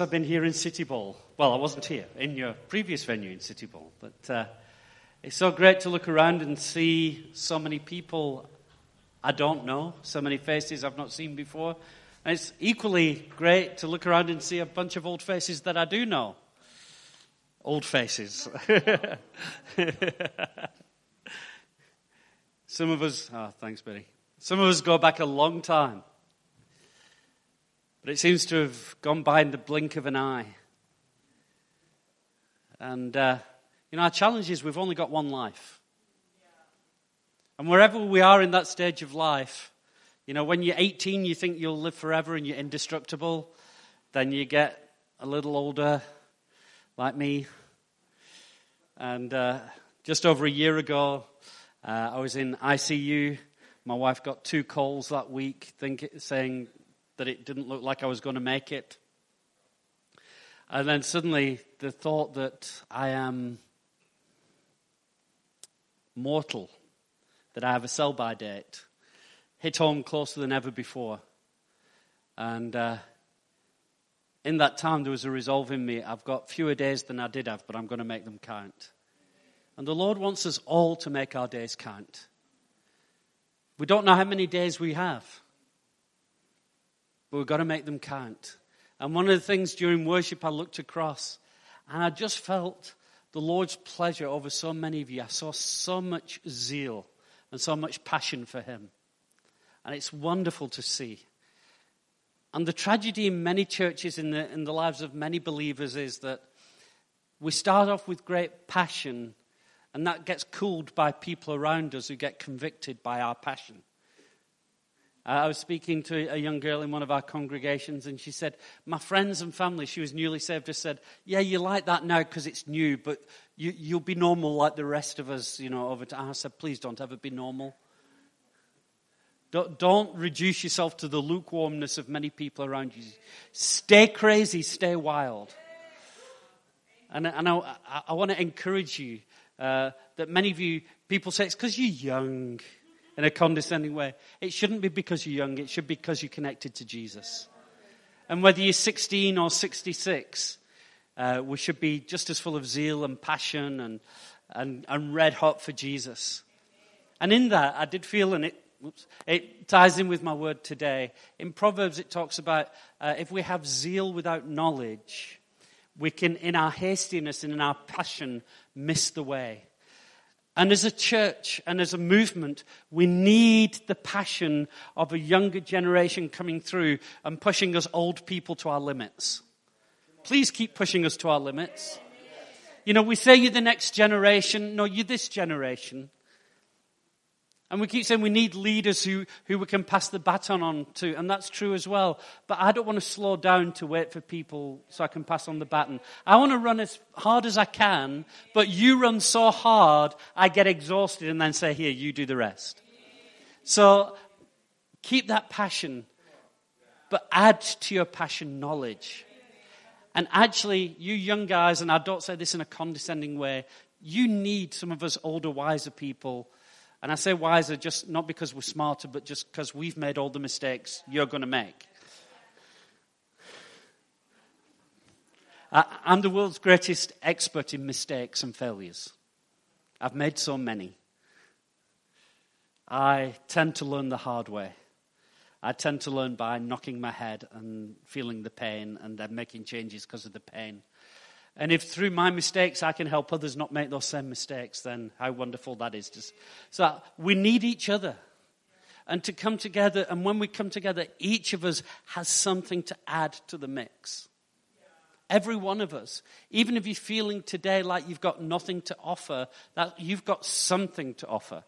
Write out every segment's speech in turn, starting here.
I've been here in City Bowl. Well, I wasn't here, in your previous venue in City Bowl. But uh, it's so great to look around and see so many people I don't know, so many faces I've not seen before. And it's equally great to look around and see a bunch of old faces that I do know. Old faces. Some of us, oh, thanks, Betty. Some of us go back a long time. But it seems to have gone by in the blink of an eye. And, uh, you know, our challenge is we've only got one life. And wherever we are in that stage of life, you know, when you're 18, you think you'll live forever and you're indestructible. Then you get a little older, like me. And uh, just over a year ago, uh, I was in ICU. My wife got two calls that week think, saying that it didn't look like I was going to make it. And then suddenly the thought that I am mortal, that I have a sell by date, hit home closer than ever before. And uh, in that time, there was a resolve in me I've got fewer days than I did have, but I'm going to make them count. And the Lord wants us all to make our days count. We don't know how many days we have but we've got to make them count. And one of the things during worship, I looked across and I just felt the Lord's pleasure over so many of you. I saw so much zeal and so much passion for Him. And it's wonderful to see. And the tragedy in many churches, in the, in the lives of many believers, is that we start off with great passion, and that gets cooled by people around us who get convicted by our passion. I was speaking to a young girl in one of our congregations, and she said, My friends and family, she was newly saved, just said, Yeah, you like that now because it's new, but you, will be normal like the rest of us, you know, over time. I said, Please don't ever be normal. Don't, don't reduce yourself to the lukewarmness of many people around you. Stay crazy, stay wild. And, and I, I, I want to encourage you uh, that many of you, people say it's because you're young in a condescending way. It shouldn't be because you're young, it should be because you're connected to Jesus. And whether you're 16 or 66, uh, we should be just as full of zeal and passion and, and, and red hot for Jesus. And in that, I did feel, and it, it ties in with my word today. In Proverbs, it talks about uh, if we have zeal without knowledge, we can, in our hastiness and in our passion, miss the way. And as a church and as a movement, we need the passion of a younger generation coming through and pushing us old people to our limits. Please keep pushing us to our limits. You know, we say you're the next generation. No, you're this generation. And we keep saying we need leaders who, who we can pass the baton on to, and that's true as well. But I don't want to slow down to wait for people so I can pass on the baton. I want to run as hard as I can, but you run so hard, I get exhausted and then say, Here, you do the rest. So keep that passion, but add to your passion knowledge. And actually, you young guys, and I don't say this in a condescending way, you need some of us older, wiser people and I say wiser just not because we're smarter, but just because we've made all the mistakes you're going to make. I'm the world's greatest expert in mistakes and failures. I've made so many. I tend to learn the hard way. I tend to learn by knocking my head and feeling the pain and then making changes because of the pain. And if through my mistakes I can help others not make those same mistakes, then how wonderful that is. Just, so we need each other. And to come together, and when we come together, each of us has something to add to the mix. Every one of us. Even if you're feeling today like you've got nothing to offer, that you've got something to offer.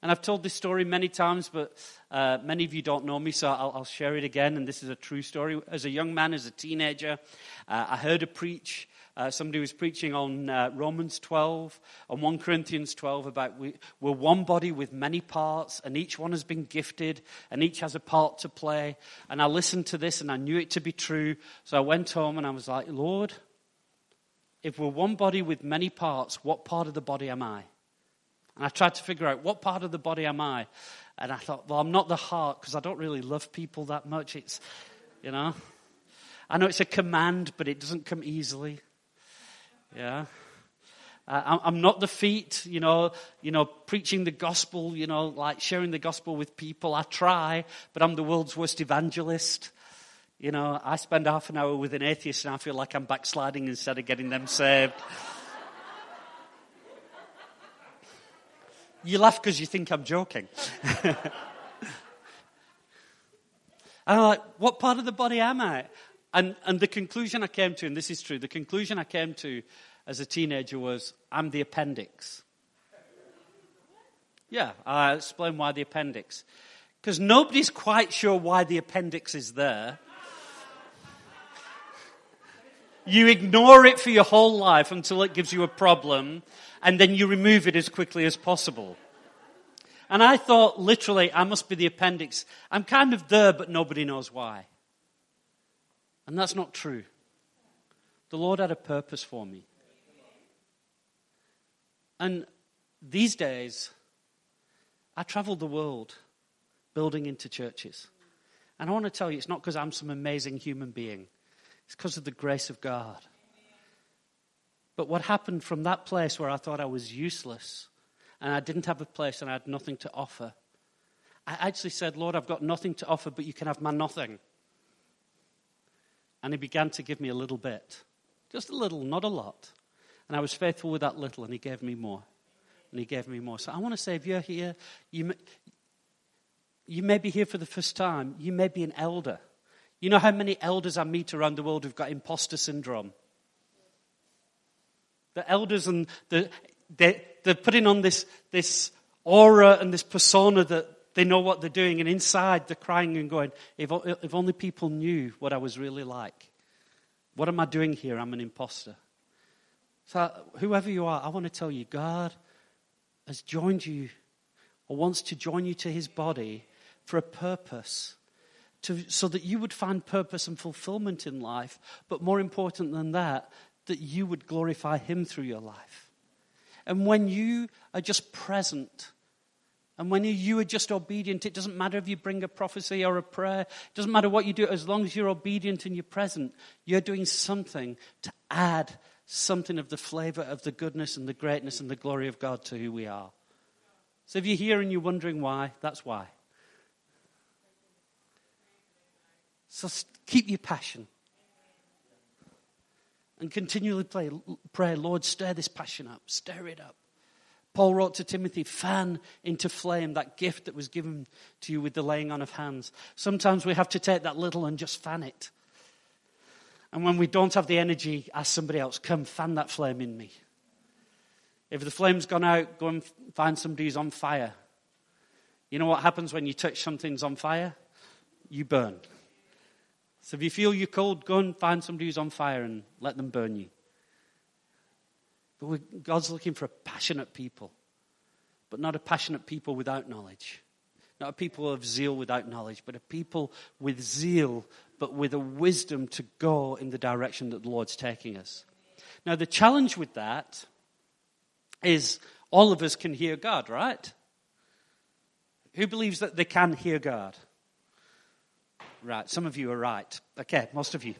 And I've told this story many times, but uh, many of you don't know me, so I'll, I'll, share it again. And this is a true story. As a young man, as a teenager, uh, I heard a preach. Uh, somebody was preaching on uh, Romans 12, on 1 Corinthians 12, about we, we're one body with many parts, and each one has been gifted, and each has a part to play. And I listened to this, and I knew it to be true. So I went home, and I was like, Lord, if we're one body with many parts, what part of the body am I? And I tried to figure out what part of the body am I? And I thought, well, I'm not the heart because I don't really love people that much. It's, you know. I know it's a command, but it doesn't come easily. Yeah. Uh, I'm not the feet, you know, you know, preaching the gospel, you know, like sharing the gospel with people. I try, but I'm the world's worst evangelist. You know, I spend half an hour with an atheist and I feel like I'm backsliding instead of getting them saved. You laugh because you think I'm joking. and I'm like, what part of the body am I? And, and the conclusion I came to, and this is true, the conclusion I came to as a teenager was I'm the appendix. Yeah, I'll explain why the appendix. Because nobody's quite sure why the appendix is there. You ignore it for your whole life until it gives you a problem, and then you remove it as quickly as possible. And I thought, literally, I must be the appendix. I'm kind of there, but nobody knows why. And that's not true. The Lord had a purpose for me. And these days, I travel the world building into churches. And I want to tell you, it's not because I'm some amazing human being, it's because of the grace of God. But what happened from that place where I thought I was useless and I didn't have a place and I had nothing to offer, I actually said, Lord, I've got nothing to offer, but you can have my nothing. And he began to give me a little bit. Just a little, not a lot. And I was faithful with that little, and He gave me more. And He gave me more. So I want to say, if you're here, you may, you may be here for the first time. You may be an elder. You know how many elders I meet around the world who've got imposter syndrome? The elders and the, they, they're putting on this, this aura and this persona that they know what they're doing, and inside they're crying and going, if, if only people knew what I was really like. What am I doing here? I'm an imposter. So, whoever you are, I want to tell you God has joined you or wants to join you to his body for a purpose. To, so that you would find purpose and fulfillment in life, but more important than that, that you would glorify him through your life. And when you are just present, and when you are just obedient, it doesn't matter if you bring a prophecy or a prayer, it doesn't matter what you do, as long as you're obedient and you're present, you're doing something to add something of the flavor of the goodness and the greatness and the glory of God to who we are. So if you're here and you're wondering why, that's why. So keep your passion. And continually pray, pray, Lord, stir this passion up, stir it up. Paul wrote to Timothy, fan into flame that gift that was given to you with the laying on of hands. Sometimes we have to take that little and just fan it. And when we don't have the energy, ask somebody else, come fan that flame in me. If the flame's gone out, go and find somebody who's on fire. You know what happens when you touch something's on fire? You burn. So if you feel you're cold, go and find somebody who's on fire and let them burn you. But God's looking for a passionate people, but not a passionate people without knowledge. Not a people of zeal without knowledge, but a people with zeal, but with a wisdom to go in the direction that the Lord's taking us. Now, the challenge with that is all of us can hear God, right? Who believes that they can hear God? Right, some of you are right. Okay, most of you.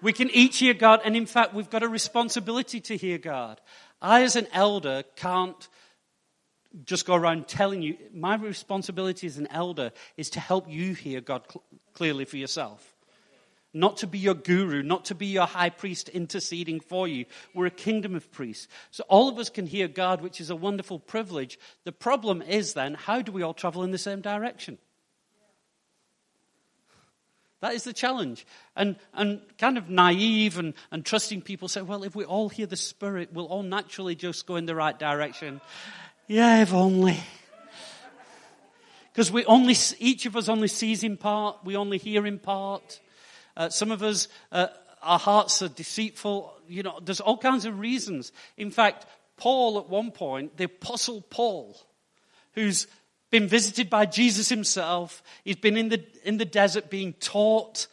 We can each hear God, and in fact, we've got a responsibility to hear God. I, as an elder, can't just go around telling you. My responsibility as an elder is to help you hear God cl- clearly for yourself. Not to be your guru, not to be your high priest interceding for you. We're a kingdom of priests. So all of us can hear God, which is a wonderful privilege. The problem is then, how do we all travel in the same direction? That is the challenge. And, and kind of naive and, and trusting people say, well, if we all hear the Spirit, we'll all naturally just go in the right direction. Yeah, if only. Because we only, each of us only sees in part, we only hear in part. Uh, some of us, uh, our hearts are deceitful. You know, there's all kinds of reasons. In fact, Paul, at one point, the Apostle Paul, who's been visited by Jesus himself, he's been in the, in the desert being taught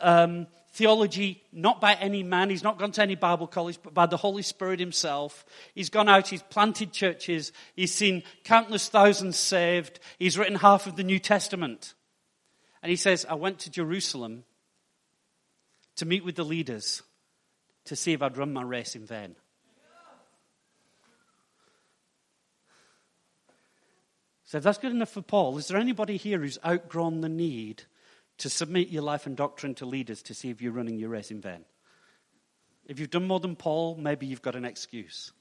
um, theology not by any man. He's not gone to any Bible college, but by the Holy Spirit himself. He's gone out, he's planted churches, he's seen countless thousands saved, he's written half of the New Testament. And he says, I went to Jerusalem to meet with the leaders to see if I'd run my race in vain. So, if that's good enough for Paul, is there anybody here who's outgrown the need to submit your life and doctrine to leaders to see if you're running your race in vain? If you've done more than Paul, maybe you've got an excuse.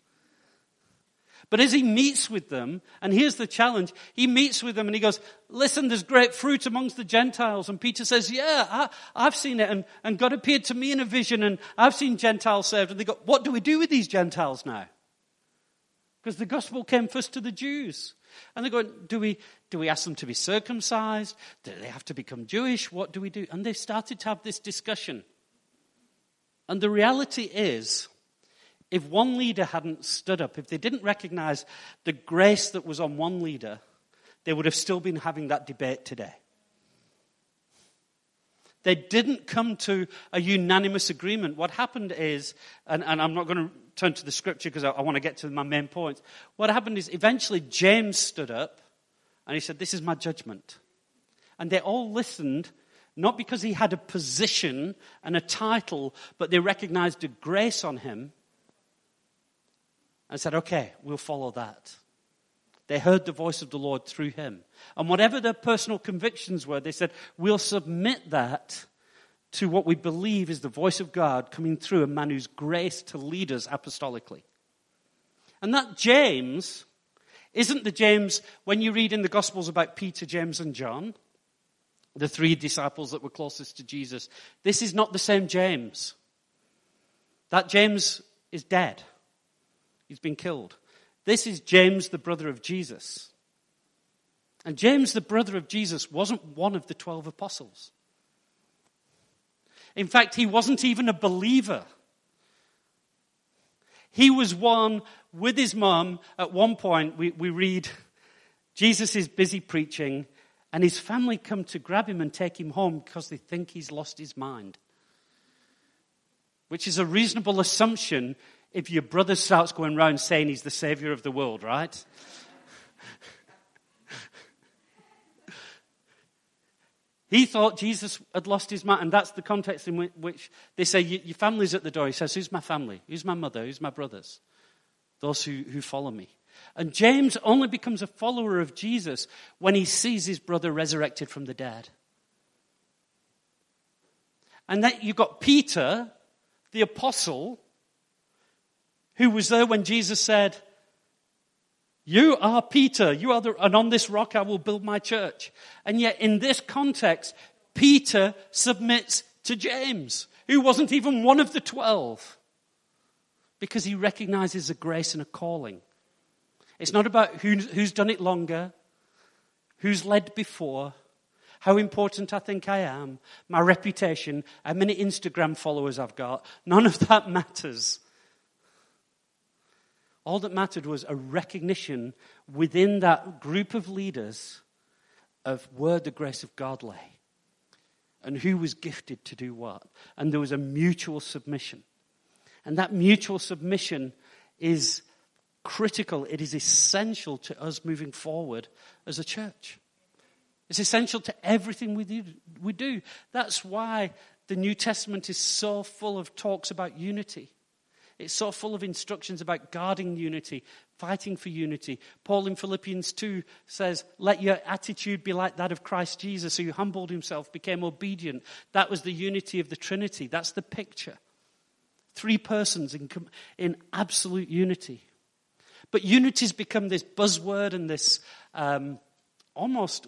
But as he meets with them, and here's the challenge, he meets with them and he goes, listen, there's great fruit amongst the Gentiles. And Peter says, yeah, I, have seen it. And, and God appeared to me in a vision and I've seen Gentiles saved. And they go, what do we do with these Gentiles now? Because the gospel came first to the Jews. And they're going, do we, do we ask them to be circumcised? Do they have to become Jewish? What do we do? And they started to have this discussion. And the reality is, if one leader hadn't stood up, if they didn't recognize the grace that was on one leader, they would have still been having that debate today. They didn't come to a unanimous agreement. What happened is, and, and I'm not going to turn to the scripture because I, I want to get to my main points. What happened is eventually James stood up and he said, This is my judgment. And they all listened, not because he had a position and a title, but they recognized a grace on him and said, okay, we'll follow that. They heard the voice of the Lord through him. And whatever their personal convictions were, they said, we'll submit that to what we believe is the voice of God coming through a man who's grace to lead us apostolically. And that James isn't the James when you read in the Gospels about Peter, James, and John, the three disciples that were closest to Jesus. This is not the same James. That James is dead. He's been killed. This is James, the brother of Jesus. And James, the brother of Jesus, wasn't one of the 12 apostles. In fact, he wasn't even a believer. He was one with his mum. At one point, we, we read Jesus is busy preaching, and his family come to grab him and take him home because they think he's lost his mind. Which is a reasonable assumption if your brother starts going around saying he's the savior of the world, right? He thought Jesus had lost his mind, and that's the context in which they say, Your family's at the door. He says, Who's my family? Who's my mother? Who's my brothers? Those who, who follow me. And James only becomes a follower of Jesus when he sees his brother resurrected from the dead. And then you've got Peter, the apostle, who was there when Jesus said, You are Peter, you are the, and on this rock I will build my church. And yet, in this context, Peter submits to James, who wasn't even one of the twelve, because he recognizes a grace and a calling. It's not about who, who's done it longer, who's led before, how important I think I am, my reputation, how many Instagram followers I've got. None of that matters. All that mattered was a recognition within that group of leaders of where the grace of God lay and who was gifted to do what. And there was a mutual submission. And that mutual submission is critical, it is essential to us moving forward as a church. It's essential to everything we do. We do. That's why the New Testament is so full of talks about unity. It's so full of instructions about guarding unity, fighting for unity. Paul in Philippians 2 says, Let your attitude be like that of Christ Jesus, who humbled himself, became obedient. That was the unity of the Trinity. That's the picture. Three persons in, in absolute unity. But unity's become this buzzword and this um, almost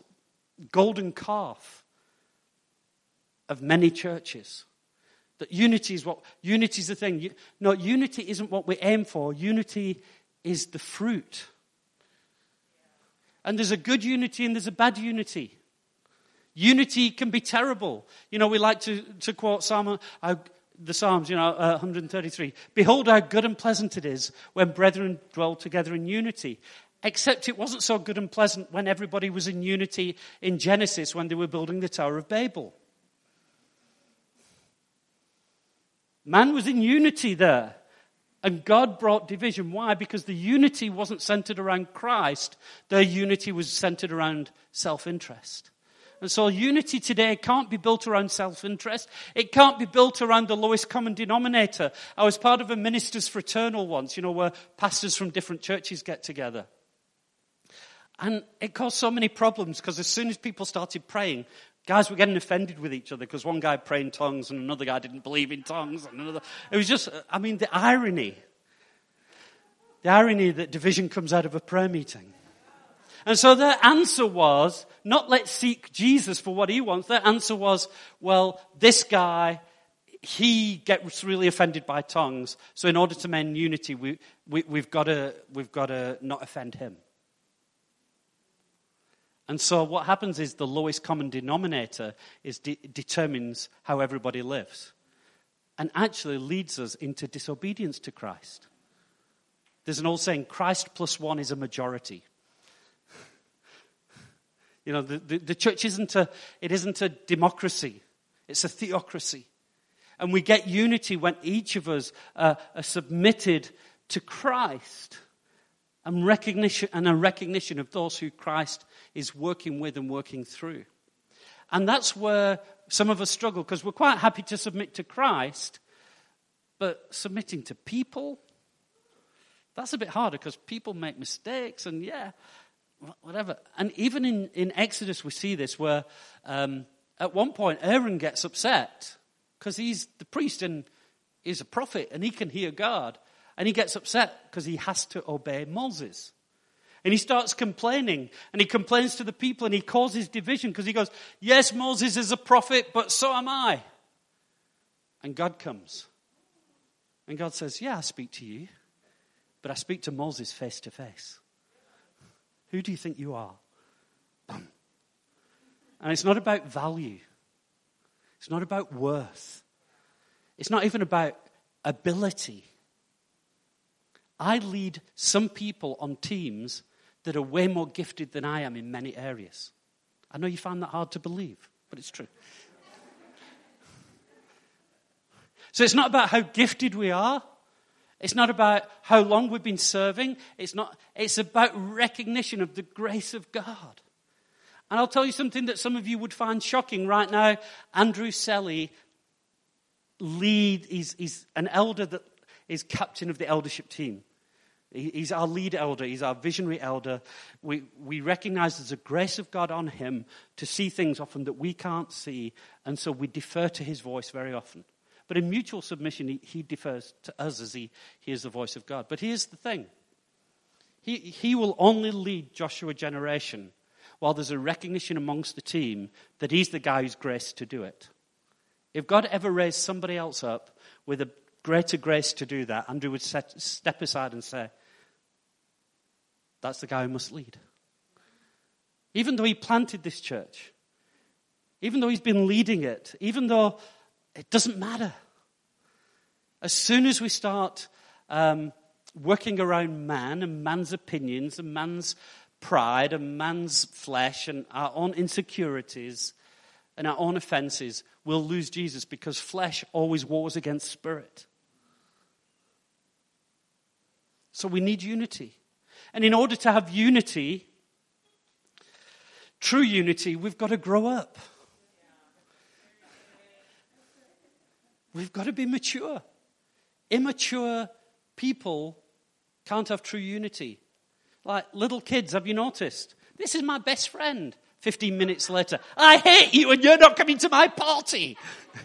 golden calf of many churches. That unity is what, unity is the thing. No, unity isn't what we aim for. Unity is the fruit. And there's a good unity and there's a bad unity. Unity can be terrible. You know, we like to, to quote Psalm, uh, the Psalms, you know, uh, 133. Behold how good and pleasant it is when brethren dwell together in unity. Except it wasn't so good and pleasant when everybody was in unity in Genesis when they were building the Tower of Babel. Man was in unity there. And God brought division. Why? Because the unity wasn't centered around Christ, their unity was centered around self interest. And so unity today can't be built around self-interest. It can't be built around the lowest common denominator. I was part of a minister's fraternal once, you know, where pastors from different churches get together. And it caused so many problems because as soon as people started praying, guys were getting offended with each other because one guy prayed in tongues and another guy didn't believe in tongues. And another, it was just, I mean, the irony. The irony that division comes out of a prayer meeting. And so their answer was, not let's seek Jesus for what he wants. Their answer was, well, this guy, he gets really offended by tongues. So in order to mend unity, we, we, we've got to, we've got to not offend him. And so what happens is the lowest common denominator is de- determines how everybody lives. And actually leads us into disobedience to Christ. There's an old saying, Christ plus one is a majority. You know, the, the, the, church isn't a, it isn't a democracy. It's a theocracy. And we get unity when each of us uh, are submitted to Christ and recognition, and a recognition of those who Christ is working with and working through. And that's where some of us struggle because we're quite happy to submit to Christ, but submitting to people, that's a bit harder because people make mistakes and yeah, whatever. And even in, in Exodus, we see this where um, at one point Aaron gets upset because he's the priest and he's a prophet and he can hear God. And he gets upset because he has to obey Moses. And he starts complaining and he complains to the people and he causes division because he goes, Yes, Moses is a prophet, but so am I. And God comes. And God says, Yeah, I speak to you, but I speak to Moses face to face. Who do you think you are? And it's not about value, it's not about worth, it's not even about ability. I lead some people on teams that are way more gifted than I am in many areas. I know you find that hard to believe, but it's true. So it's not about how gifted we are. It's not about how long we've been serving. It's, not, it's about recognition of the grace of God. And I'll tell you something that some of you would find shocking right now. Andrew Selley lead, he's, he's an elder that is captain of the eldership team. He's our lead elder. He's our visionary elder. We, we recognize there's a grace of God on him to see things often that we can't see, and so we defer to his voice very often. But in mutual submission, he, he defers to us as he hears the voice of God. But here's the thing he, he will only lead Joshua generation while there's a recognition amongst the team that he's the guy who's graced to do it. If God ever raised somebody else up with a greater grace to do that, Andrew would set, step aside and say, That's the guy who must lead. Even though he planted this church, even though he's been leading it, even though it doesn't matter. As soon as we start um, working around man and man's opinions and man's pride and man's flesh and our own insecurities and our own offenses, we'll lose Jesus because flesh always wars against spirit. So we need unity. And in order to have unity, true unity, we've got to grow up. We've got to be mature. Immature people can't have true unity. Like little kids, have you noticed? This is my best friend. 15 minutes later, I hate you and you're not coming to my party.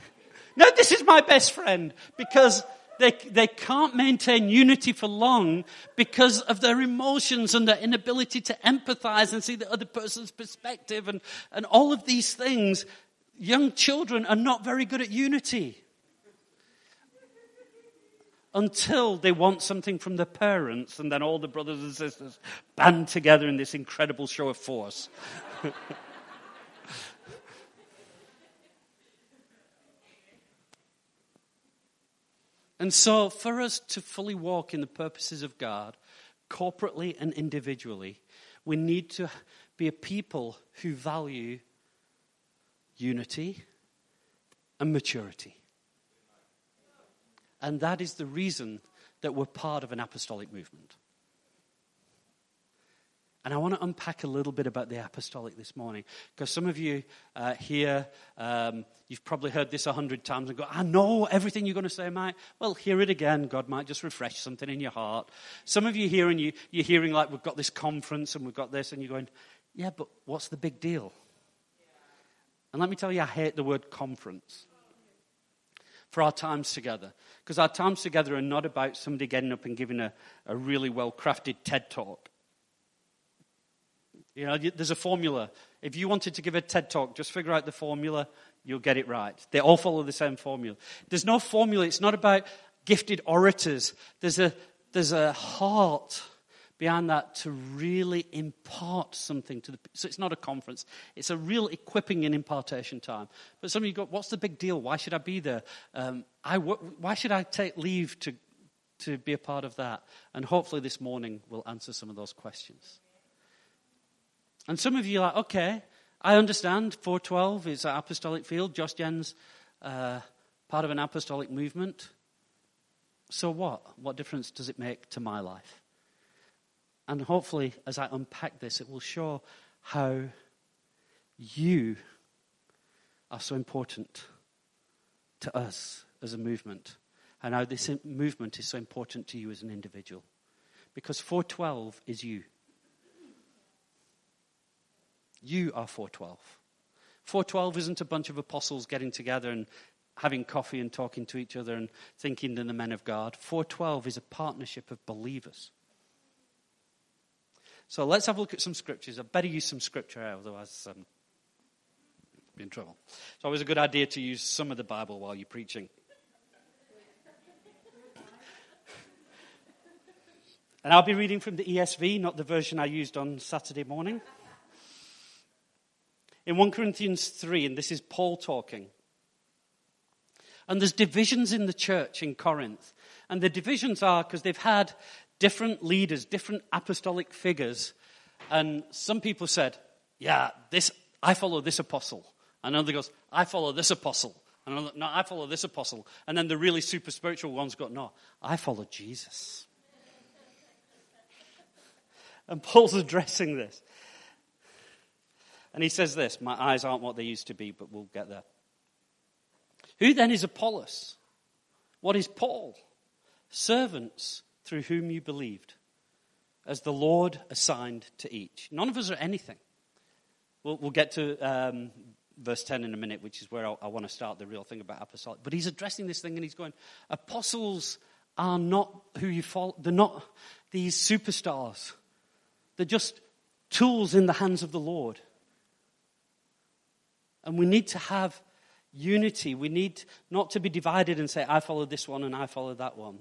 no, this is my best friend because they, they can't maintain unity for long because of their emotions and their inability to empathize and see the other person's perspective and, and all of these things. Young children are not very good at unity until they want something from their parents, and then all the brothers and sisters band together in this incredible show of force. and so, for us to fully walk in the purposes of God, corporately and individually, we need to be a people who value unity and maturity. And that is the reason that we're part of an apostolic movement. And I want to unpack a little bit about the apostolic this morning. Because some of you uh, here, um, you've probably heard this a hundred times and go, I know everything you're going to say, Mike. Well, hear it again. God might just refresh something in your heart. Some of you here and you, you're hearing like, we've got this conference and we've got this, and you're going, yeah, but what's the big deal? And let me tell you, I hate the word conference for our times together. Because our times together are not about somebody getting up and giving a, a really well crafted TED talk. You know, there's a formula. If you wanted to give a TED talk, just figure out the formula, you'll get it right. They all follow the same formula. There's no formula. It's not about gifted orators. There's a, there's a heart behind that to really impart something to the so it's not a conference it's a real equipping and impartation time but some of you go what's the big deal why should i be there um, I, why should i take leave to, to be a part of that and hopefully this morning we'll answer some of those questions and some of you are like, okay, I understand 412 is an apostolic field. Josh Gen's uh, part of an apostolic movement. So what? What difference does it make to my life? And hopefully, as I unpack this, it will show how you are so important to us as a movement, and how this movement is so important to you as an individual. Because 412 is you. You are 412. 412 isn't a bunch of apostles getting together and having coffee and talking to each other and thinking they're the men of God. 412 is a partnership of believers. So let's have a look at some scriptures. I better use some scripture, otherwise, um, be in trouble. It's always a good idea to use some of the Bible while you're preaching. and I'll be reading from the ESV, not the version I used on Saturday morning in 1 Corinthians 3, and this is Paul talking. And there's divisions in the church in Corinth. And the divisions are because they've had different leaders, different apostolic figures. And some people said, Yeah, this, I follow this apostle. And another goes, I follow this apostle. And another, no, I follow this apostle. And then the really super spiritual ones go, No, I follow Jesus. and Paul's addressing this. And he says this My eyes aren't what they used to be, but we'll get there. Who then is Apollos? What is Paul? Servants through whom you believed, as the Lord assigned to each. None of us are anything. We'll, we'll get to um, verse 10 in a minute, which is where I, I want to start the real thing about apostolic. But he's addressing this thing and he's going, Apostles are not who you follow, they're not these superstars. They're just tools in the hands of the Lord. And we need to have unity. We need not to be divided and say, I follow this one and I follow that one.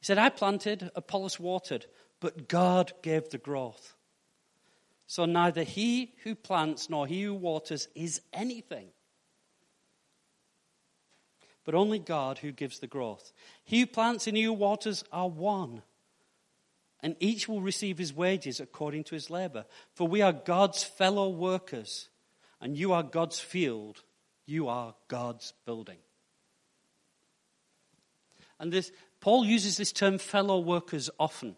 He said, I planted, Apollos watered, but God gave the growth. So neither he who plants nor he who waters is anything, but only God who gives the growth. He who plants and he who waters are one and each will receive his wages according to his labor. For we are God's fellow workers, and you are God's field, you are God's building. And this, Paul uses this term fellow workers often.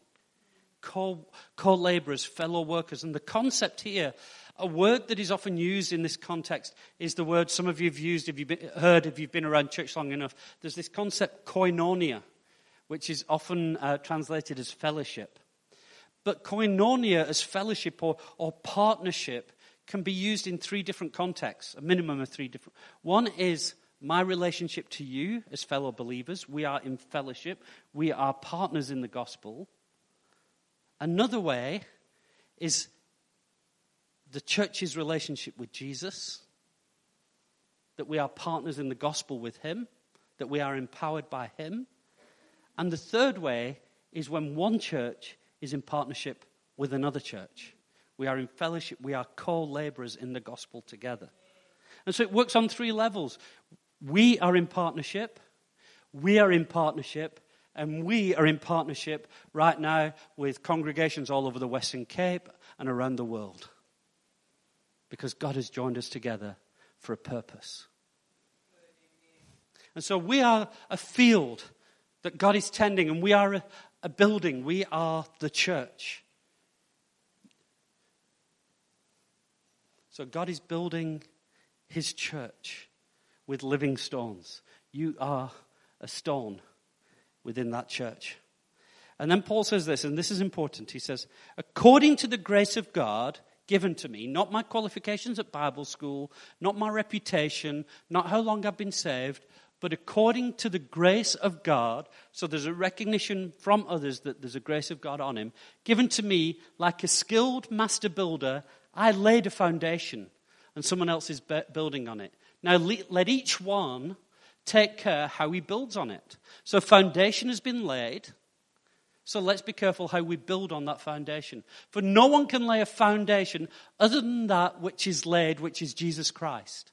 Co laborers, fellow workers. And the concept here, a word that is often used in this context, is the word some of you have used, if you've been, heard, if you've been around church long enough. There's this concept, koinonia which is often uh, translated as fellowship. But koinonia as fellowship or, or partnership can be used in three different contexts, a minimum of three different. One is my relationship to you as fellow believers. We are in fellowship, we are partners in the gospel. Another way is the church's relationship with Jesus, that we are partners in the gospel with Him, that we are empowered by Him. And the third way is when one church is in partnership with another church. We are in fellowship, we are co laborers in the gospel together. And so it works on three levels. We are in partnership, we are in partnership, and we are in partnership right now with congregations all over the Western Cape and around the world. Because God has joined us together for a purpose. And so we are a field that God is tending, and we are a, a building, we are the church. So God is building his church with living stones. You are a stone within that church. And then Paul says this, and this is important. He says, according to the grace of God given to me, not my qualifications at Bible school, not my reputation, not how long I've been saved, but according to the grace of God, so there's a recognition from others that there's a grace of God on him, given to me like a skilled master builder, I laid a foundation and someone else is building on it. Now let each one take care how he builds on it. So foundation has been laid. So let's be careful how we build on that foundation. For no one can lay a foundation other than that which is laid, which is Jesus Christ.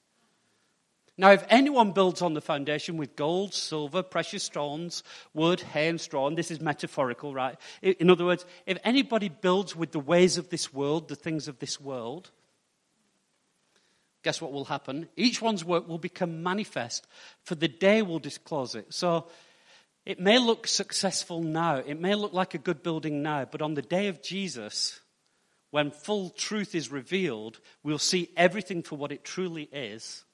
Now, if anyone builds on the foundation with gold, silver, precious stones, wood, hay, and straw, and this is metaphorical, right? In other words, if anybody builds with the ways of this world, the things of this world, guess what will happen? Each one's work will become manifest, for the day will disclose it. So it may look successful now, it may look like a good building now, but on the day of Jesus, when full truth is revealed, we'll see everything for what it truly is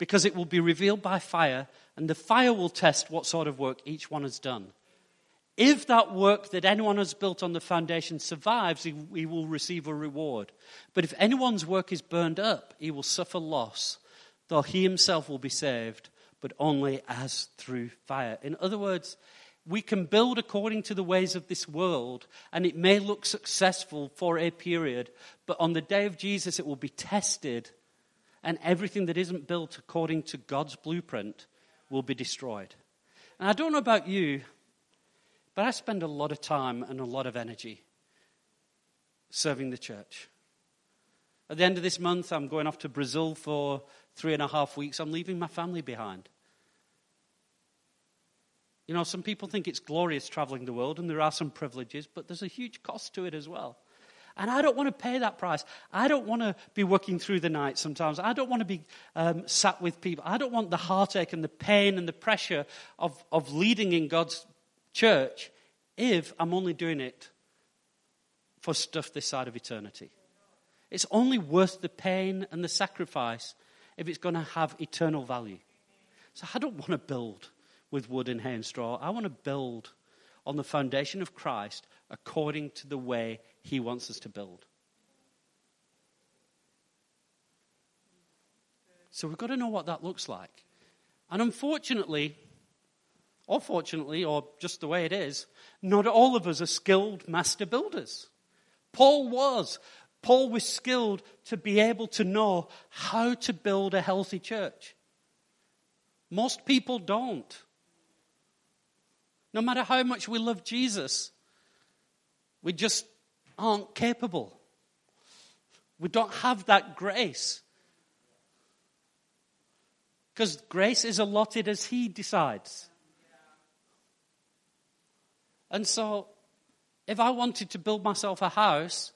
because it will be revealed by fire, and the fire will test what sort of work each one has done. If that work that anyone has built on the foundation survives, he, he, will receive a reward. But if anyone's work is burned up, he will suffer loss, though he himself will be saved, but only as through fire. In other words, we can build according to the ways of this world, and it may look successful for a period, but on the day of Jesus, it will be tested and everything that isn't built according to God's blueprint will be destroyed. And I don't know about you, but I spend a lot of time and a lot of energy serving the church. At the end of this month, I'm going off to Brazil for three and a half weeks. I'm leaving my family behind. You know, some people think it's glorious traveling the world, and there are some privileges, but there's a huge cost to it as well. And I don't want to pay that price. I don't want to be working through the night sometimes. I don't want to be um, sat with people. I don't want the heartache and the pain and the pressure of, of leading in God's church if I'm only doing it for stuff this side of eternity. It's only worth the pain and the sacrifice if it's going to have eternal value. So I don't want to build with wood and hay and straw. I want to build on the foundation of Christ according to the way he wants us to build. So we've got to know what that looks like. And unfortunately, or fortunately, or just the way it is, not all of us are skilled master builders. Paul was. Paul was skilled to be able to know how to build a healthy church. Most people don't. No matter how much we love Jesus, we just aren't capable. We don't have that grace. Because grace is allotted as He decides. And so, if I wanted to build myself a house,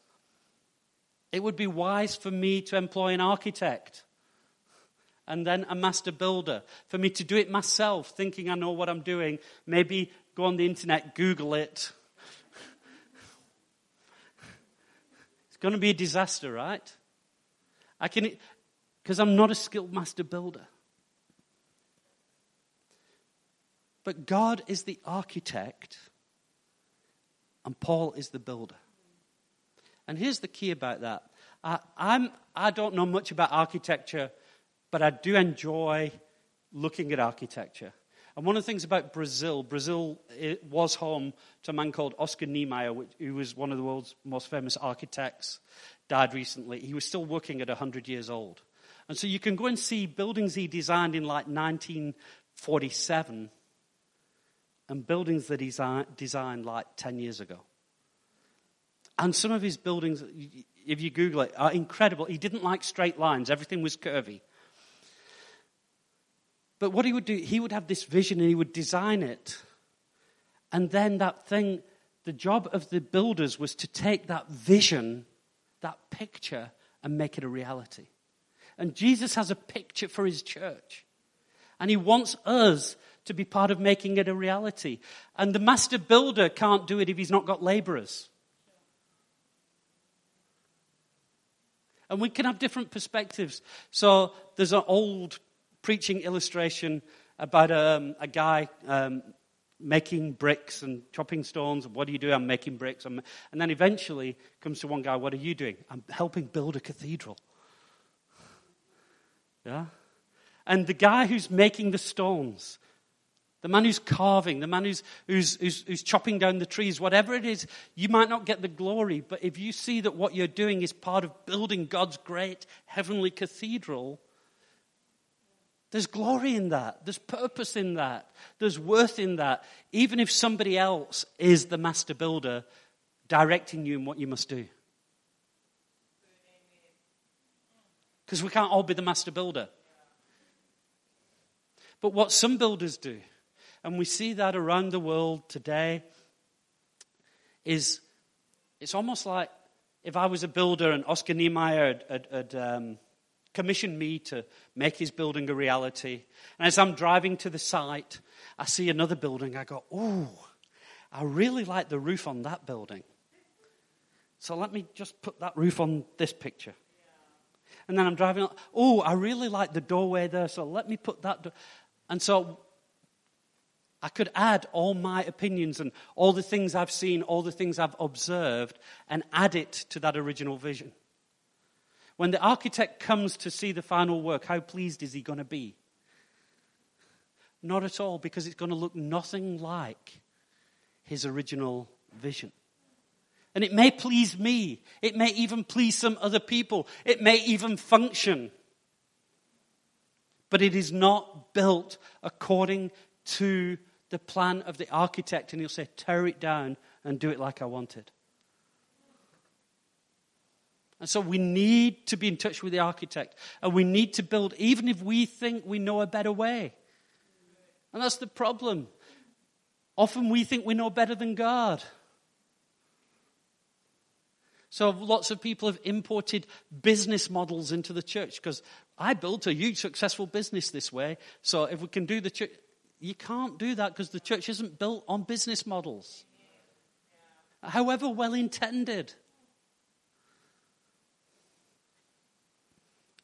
it would be wise for me to employ an architect and then a master builder. For me to do it myself, thinking I know what I'm doing, maybe go on the internet, Google it, going to be a disaster, right? I can, because I'm not a skilled master builder. But God is the architect, and Paul is the builder. And here's the key about that I, I'm, I don't know much about architecture, but I do enjoy looking at architecture. And one of the things about Brazil, Brazil was home to a man called Oscar Niemeyer, who was one of the world's most famous architects, died recently. He was still working at 100 years old. And so you can go and see buildings he designed in like 1947 and buildings that he designed like 10 years ago. And some of his buildings, if you Google it, are incredible. He didn't like straight lines, everything was curvy. But what he would do, he would have this vision and he would design it. And then that thing, the job of the builders was to take that vision, that picture, and make it a reality. And Jesus has a picture for his church. And he wants us to be part of making it a reality. And the master builder can't do it if he's not got laborers. And we can have different perspectives. So there's an old preaching illustration about um, a guy um, making bricks and chopping stones. What do you do? I'm making bricks. I'm... and then eventually comes to one guy, What are you doing? I'm helping build a cathedral. Yeah? And the guy who's making the stones, the man who's carving, the man who's, who's, who's, who's, chopping down the trees, whatever it is, you might not get the glory, but if you see that what you're doing is part of building God's great heavenly cathedral, there's glory in that. There's purpose in that. There's worth in that. Even if somebody else is the master builder directing you in what you must do. Because we can't all be the master builder. But what some builders do, and we see that around the world today, is it's almost like if I was a builder and Oscar Niemeyer had, had, had um, commissioned me to make his building a reality. And as I'm driving to the site, I see another building. I go, oh, I really like the roof on that building. So let me just put that roof on this picture. And then I'm driving, oh, I really like the doorway there, so let me put that. Do-. And so I could add all my opinions and all the things I've seen, all the things I've observed, and add it to that original vision. When the architect comes to see the final work, how pleased is he going to be? Not at all, because it's going to look nothing like his original vision. And it may please me. It may even please some other people. It may even function. But it is not built according to the plan of the architect. And he'll say, tear it down and do it like I wanted. And so we need to be in touch with the architect. And we need to build, even if we think we know a better way. And that's the problem. Often we think we know better than God. So lots of people have imported business models into the church because I built a huge successful business this way. So if we can do the church, you can't do that because the church isn't built on business models. However well intended.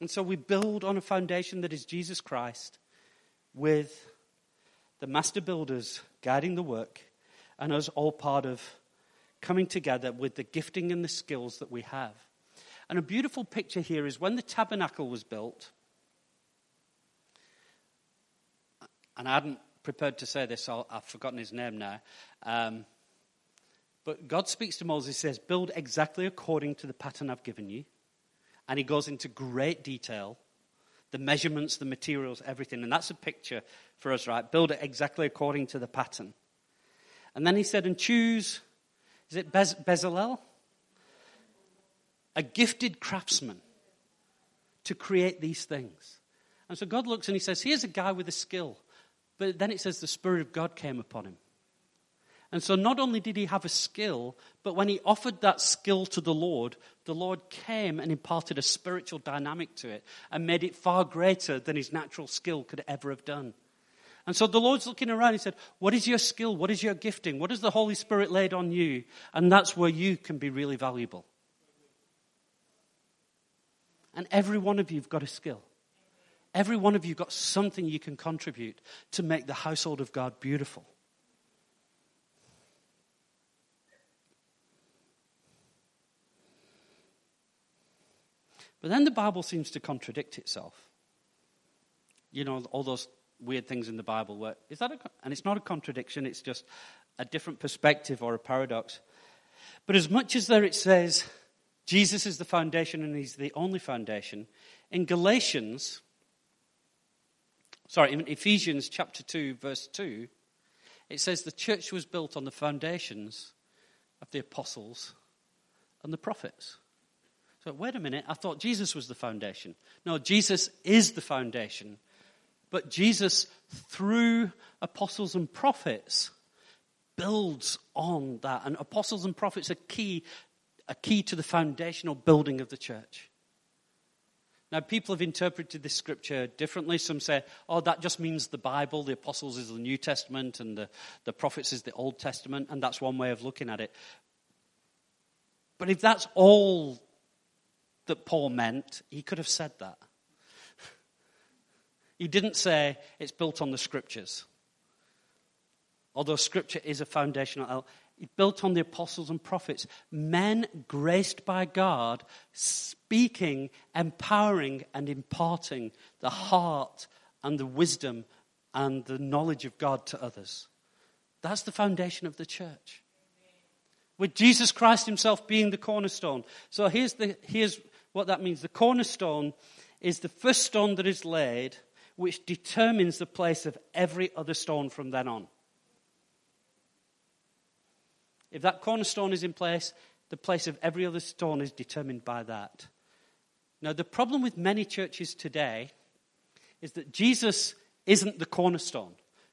And so we build on a foundation that is Jesus Christ with the master builders guiding the work and us all part of coming together with the gifting and the skills that we have. And a beautiful picture here is when the tabernacle was built, and I hadn't prepared to say this, I've forgotten his name now. Um, but God speaks to Moses, says, Build exactly according to the pattern I've given you. And he goes into great detail the measurements, the materials, everything. And that's a picture for us, right? Build it exactly according to the pattern. And then he said, and choose, is it Bez- Bezalel? A gifted craftsman to create these things. And so God looks and he says, here's a guy with a skill. But then it says the Spirit of God came upon him. And so not only did he have a skill, but when he offered that skill to the Lord, the Lord came and imparted a spiritual dynamic to it and made it far greater than his natural skill could ever have done. And so the Lord's looking around. He said, What is your skill? What is your gifting? What has the Holy Spirit laid on you? And that's where you can be really valuable. And every one of you have got a skill. Every one of you got something you can contribute to make the household of God beautiful. But then the Bible seems to contradict itself. You know, all those weird things in the Bible where, is that a, and it's not a contradiction, it's just a different perspective or a paradox. But as much as there it says Jesus is the foundation and he's the only foundation, in Galatians, sorry, in Ephesians chapter 2, verse 2, it says the church was built on the foundations of the apostles and the prophets. So, wait a minute, I thought Jesus was the foundation. No, Jesus is the foundation. But Jesus, through apostles and prophets, builds on that. And apostles and prophets are key, are key to the foundational building of the church. Now, people have interpreted this scripture differently. Some say, oh, that just means the Bible, the apostles is the New Testament, and the, the prophets is the Old Testament, and that's one way of looking at it. But if that's all that Paul meant, he could have said that. He didn't say it's built on the scriptures. Although scripture is a foundational it's built on the apostles and prophets, men graced by God, speaking, empowering, and imparting the heart and the wisdom and the knowledge of God to others. That's the foundation of the church. With Jesus Christ Himself being the cornerstone. So here's, the, here's what that means the cornerstone is the first stone that is laid, which determines the place of every other stone from then on. If that cornerstone is in place, the place of every other stone is determined by that. Now, the problem with many churches today is that Jesus isn't the cornerstone.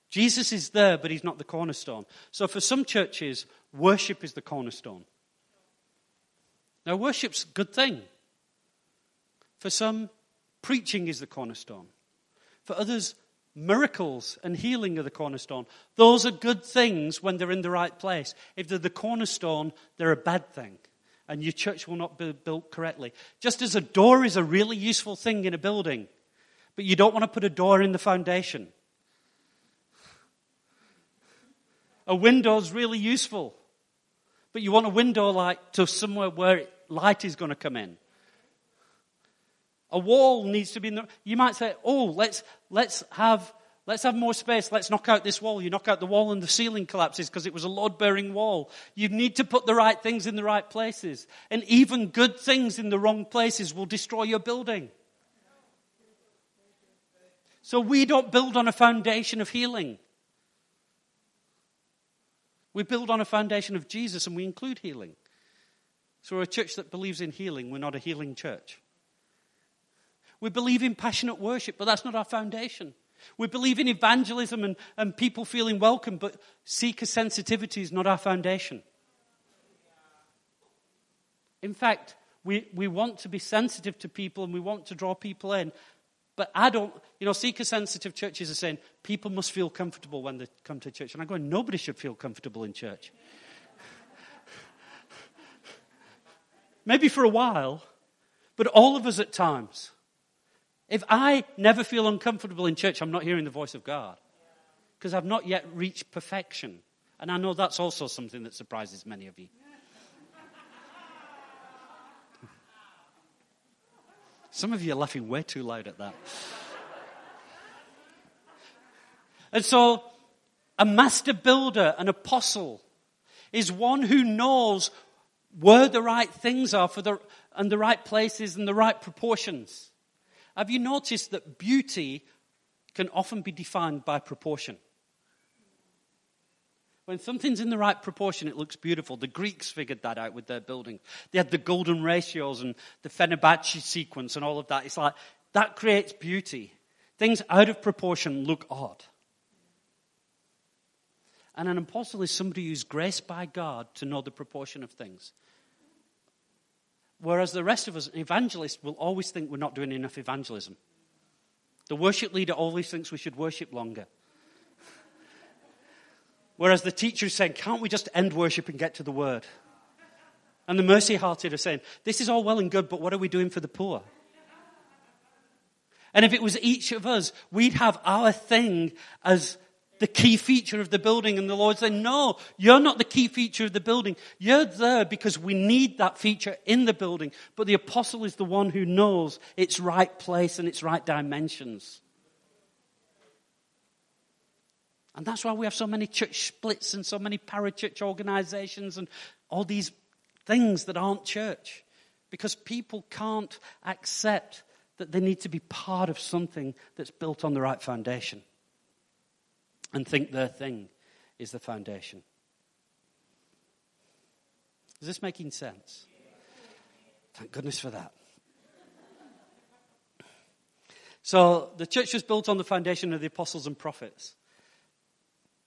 Jesus is there, but he's not the cornerstone. So, for some churches, worship is the cornerstone. Now, worship's a good thing. For some, preaching is the cornerstone. For others, Miracles and healing are the cornerstone. Those are good things when they're in the right place. If they're the cornerstone, they're a bad thing. And your church will not be built correctly. Just as a door is a really useful thing in a building, but you don't want to put a door in the foundation. A window is really useful, but you want a window like to somewhere where light is going to come in. A wall needs to be in the, you might say, oh, let's, let's have, let's have more space. Let's knock out this wall. You knock out the wall and the ceiling collapses because it was a load bearing wall. You need to put the right things in the right places. And even good things in the wrong places will destroy your building. So we don't build on a foundation of healing. We build on a foundation of Jesus and we include healing. So we're a church that believes in healing. We're not a healing church. We believe in passionate worship, but that's not our foundation. We believe in evangelism and, and people feeling welcome, but seeker sensitivity is not our foundation. In fact, we, we want to be sensitive to people and we want to draw people in. But I don't, you know, seeker sensitive churches are saying people must feel comfortable when they come to church. And I'm going, nobody should feel comfortable in church. Maybe for a while, but all of us at times. If I never feel uncomfortable in church, I'm not hearing the voice of God because I've not yet reached perfection. And I know that's also something that surprises many of you. Some of you are laughing way too loud at that. and so, a master builder, an apostle, is one who knows where the right things are for the, and the right places and the right proportions. Have you noticed that beauty can often be defined by proportion? When something's in the right proportion, it looks beautiful. The Greeks figured that out with their building. They had the golden ratios and the Fibonacci sequence and all of that. It's like that creates beauty. Things out of proportion look odd. And an apostle is somebody who's graced by God to know the proportion of things. Whereas the rest of us, evangelists, will always think we're not doing enough evangelism. The worship leader always thinks we should worship longer. Whereas the teacher is saying, can't we just end worship and get to the word? And the mercy hearted are saying, this is all well and good, but what are we doing for the poor? And if it was each of us, we'd have our thing as the key feature of the building. And the Lord said, No, you're not the key feature of the building. You're there because we need that feature in the building. But the apostle is the one who knows its right place and its right dimensions. And that's why we have so many church splits and so many parachurch organizations and all these things that aren't church. Because people can't accept that they need to be part of something that's built on the right foundation and think their thing is the foundation. Is this making sense? Thank goodness for that. So, the church was built on the foundation of the apostles and prophets.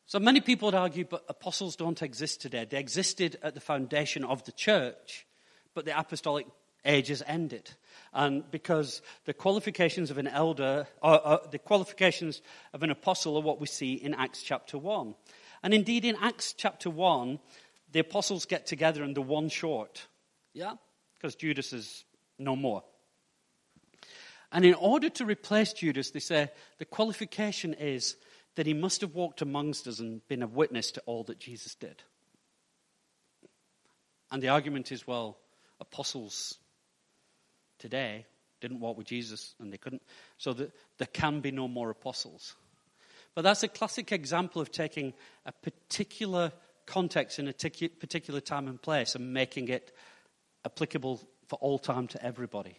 So, many people would argue, but apostles don't exist today. They existed at the foundation of the church, but the apostolic age has ended. And because the qualifications of an elder, or, or the qualifications of an apostle are what we see in Acts chapter 1. And indeed, in Acts chapter 1, the apostles get together and they're one short. Yeah? Because Judas is no more. And in order to replace Judas, they say the qualification is that he must have walked amongst us and been a witness to all that Jesus did. And the argument is well, apostles today didn't walk with Jesus and they couldn't, so that there can be no more apostles. But that's a classic example of taking a particular context in a particular time and place and making it applicable for all time to everybody.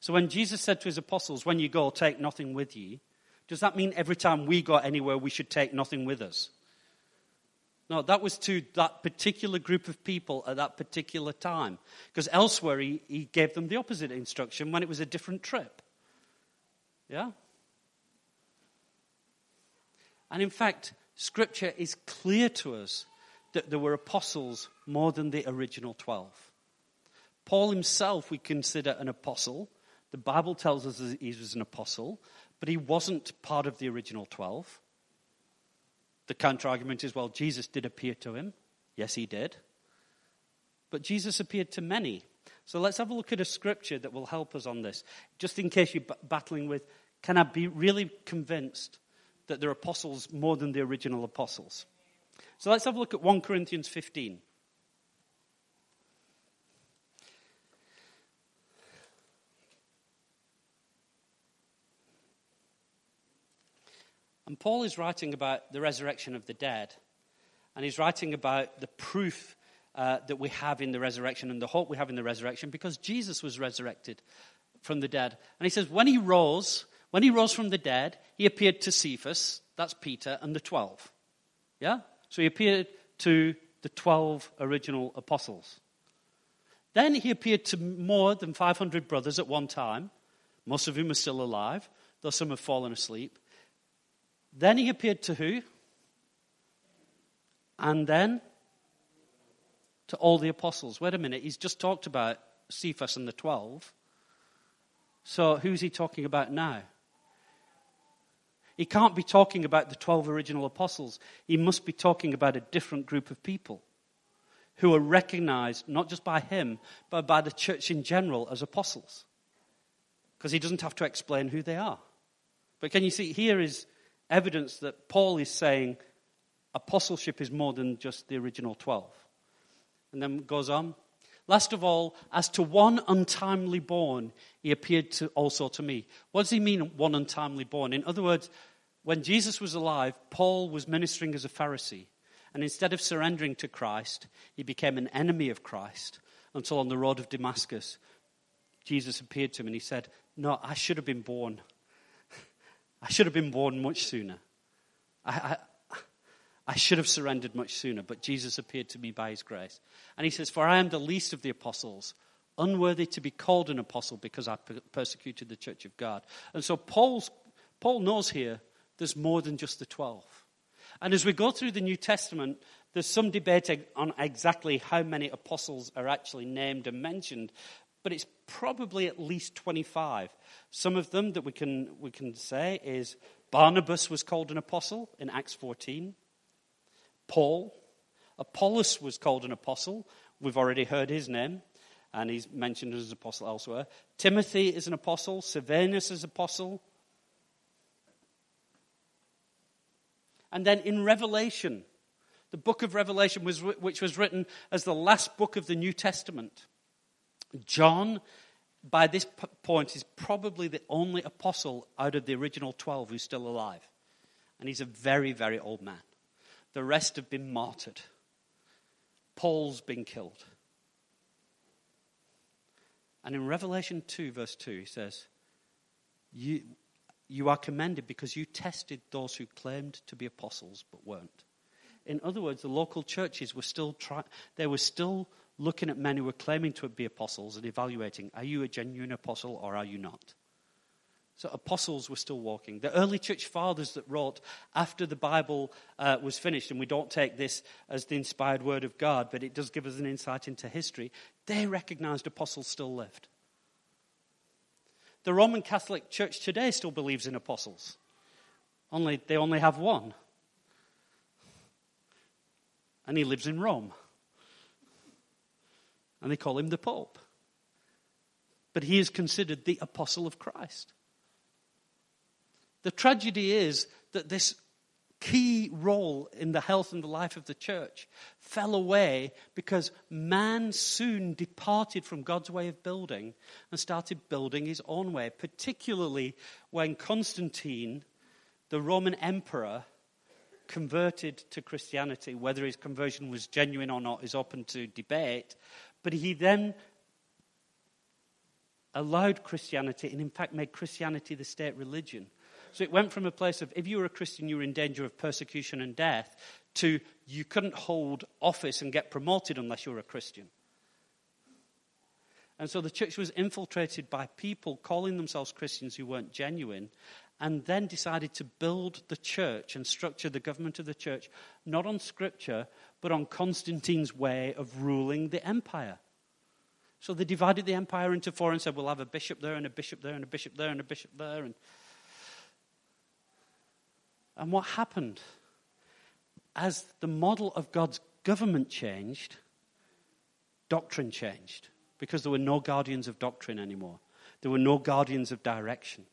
So when Jesus said to his apostles, When you go, take nothing with you, does that mean every time we go anywhere, we should take nothing with us? No, that was to that particular group of people at that particular time. Because elsewhere, he, he gave them the opposite instruction when it was a different trip. Yeah? And in fact, Scripture is clear to us that there were apostles more than the original 12. Paul himself, we consider an apostle the Bible tells us he was an apostle, but he wasn't part of the original 12. The counter argument is well, Jesus did appear to him. Yes, he did. But Jesus appeared to many. So let's have a look at a scripture that will help us on this. Just in case you're battling with, can I be really convinced that there are apostles more than the original apostles? So let's have a look at 1 Corinthians 15. And Paul is writing about the resurrection of the dead. And he's writing about the proof uh, that we have in the resurrection and the hope we have in the resurrection because Jesus was resurrected from the dead. And he says, when he rose, when he rose from the dead, he appeared to Cephas, that's Peter, and the twelve. Yeah? So he appeared to the twelve original apostles. Then he appeared to more than 500 brothers at one time, most of whom are still alive, though some have fallen asleep. Then he appeared to who? And then to all the apostles. Wait a minute, he's just talked about Cephas and the twelve. So who's he talking about now? He can't be talking about the 12 original apostles. He must be talking about a different group of people who are recognized not just by him, but by the church in general as apostles. Because he doesn't have to explain who they are. But can you see, here is evidence that Paul is saying apostleship is more than just the original 12. And then goes on. Last of all, as to one untimely born, he appeared to also to me. What does he mean, one untimely born? In other words, when Jesus was alive, Paul was ministering as a Pharisee. And instead of surrendering to Christ, he became an enemy of Christ until on the road of Damascus, Jesus appeared to him and he said, No, I should have been born I should have been born much sooner. I, I, I, should have surrendered much sooner, but Jesus appeared to me by his grace. And he says, For I am the least of the apostles, unworthy to be called an apostle because I persecuted the church of God. And so Paul's, Paul knows here there's more than just the 12. And as we go through the New Testament, there's some debate on exactly how many apostles are actually named and mentioned but it's probably at least 25. Some of them that we can, we can say is Barnabas was called an apostle in Acts 14. Paul. Apollos was called an apostle. We've already heard his name, and he's mentioned as an apostle elsewhere. Timothy is an apostle. Silvanus is an apostle. And then in Revelation, the book of Revelation, was, which was written as the last book of the New Testament. John, by this point, is probably the only apostle out of the original 12 who's still alive. And he's a very, very old man. The rest have been martyred. Paul's been killed. And in Revelation 2, verse 2, he says, you, you are commended because you tested those who claimed to be apostles but weren't. In other words, the local churches were still trying, they were still looking at men who were claiming to be apostles and evaluating are you a genuine apostle or are you not? So apostles were still walking. The early church fathers that wrote after the Bible uh, was finished, and we don't take this as the inspired word of God, but it does give us an insight into history, they recognized apostles still lived. The Roman Catholic Church today still believes in apostles, only they only have one. And he lives in Rome. And they call him the Pope. But he is considered the apostle of Christ. The tragedy is that this key role in the health and the life of the church fell away because man soon departed from God's way of building and started building his own way, particularly when Constantine, the Roman emperor, converted to Christianity. Whether his conversion was genuine or not is open to debate. But he then allowed Christianity and, in fact, made Christianity the state religion. So it went from a place of if you were a Christian, you were in danger of persecution and death, to you couldn't hold office and get promoted unless you were a Christian. And so the church was infiltrated by people calling themselves Christians who weren't genuine, and then decided to build the church and structure the government of the church not on scripture, but on Constantine's way of ruling the empire. So they divided the empire into four and said, we'll have a bishop there, and a bishop there, and a bishop there, and a bishop there. And and what happened? As the model of God's government changed, doctrine changed because there were no guardians of doctrine anymore. There were no guardians of direction.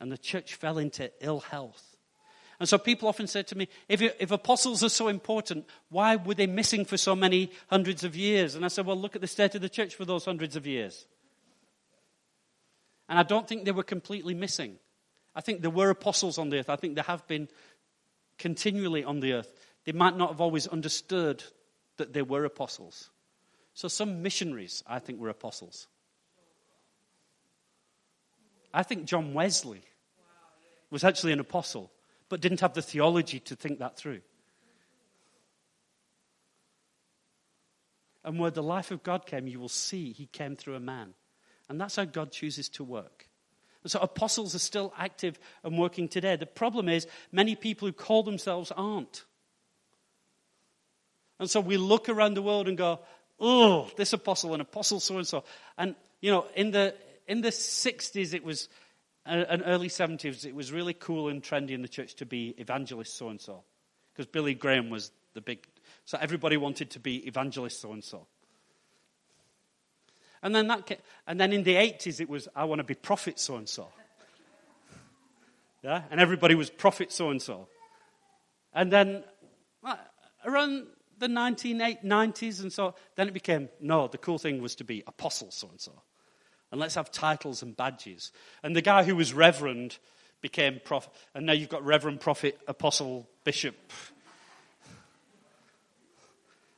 And the church fell into ill health. And so people often say to me, if, if, apostles are so important, why were they missing for so many hundreds of years? And I said, well, look at the state of the church for those hundreds of years. And I don't think they were completely missing. I think there were apostles on the earth. I think there have been continually on the earth. They might not have always understood that they were apostles. So some missionaries, I think, were apostles. I think John Wesley was actually an apostle, but didn't have the theology to think that through. And where the life of God came, you will see he came through a man. And that's how God chooses to work. And so apostles are still active and working today. The problem is, many people who call themselves aren't. And so we look around the world and go, oh, this apostle and apostle so and so. And, you know, in the, in the 60s, it was, and early 70s, it was really cool and trendy in the church to be evangelist so and so. Because Billy Graham was the big, so everybody wanted to be evangelist so and so. And then, that, and then in the 80s, it was, I want to be prophet so and so. Yeah? And everybody was prophet so and so. And then uh, around the 1990s and so, then it became, no, the cool thing was to be apostle so and so. And let's have titles and badges. And the guy who was reverend became prophet. And now you've got reverend, prophet, apostle, bishop.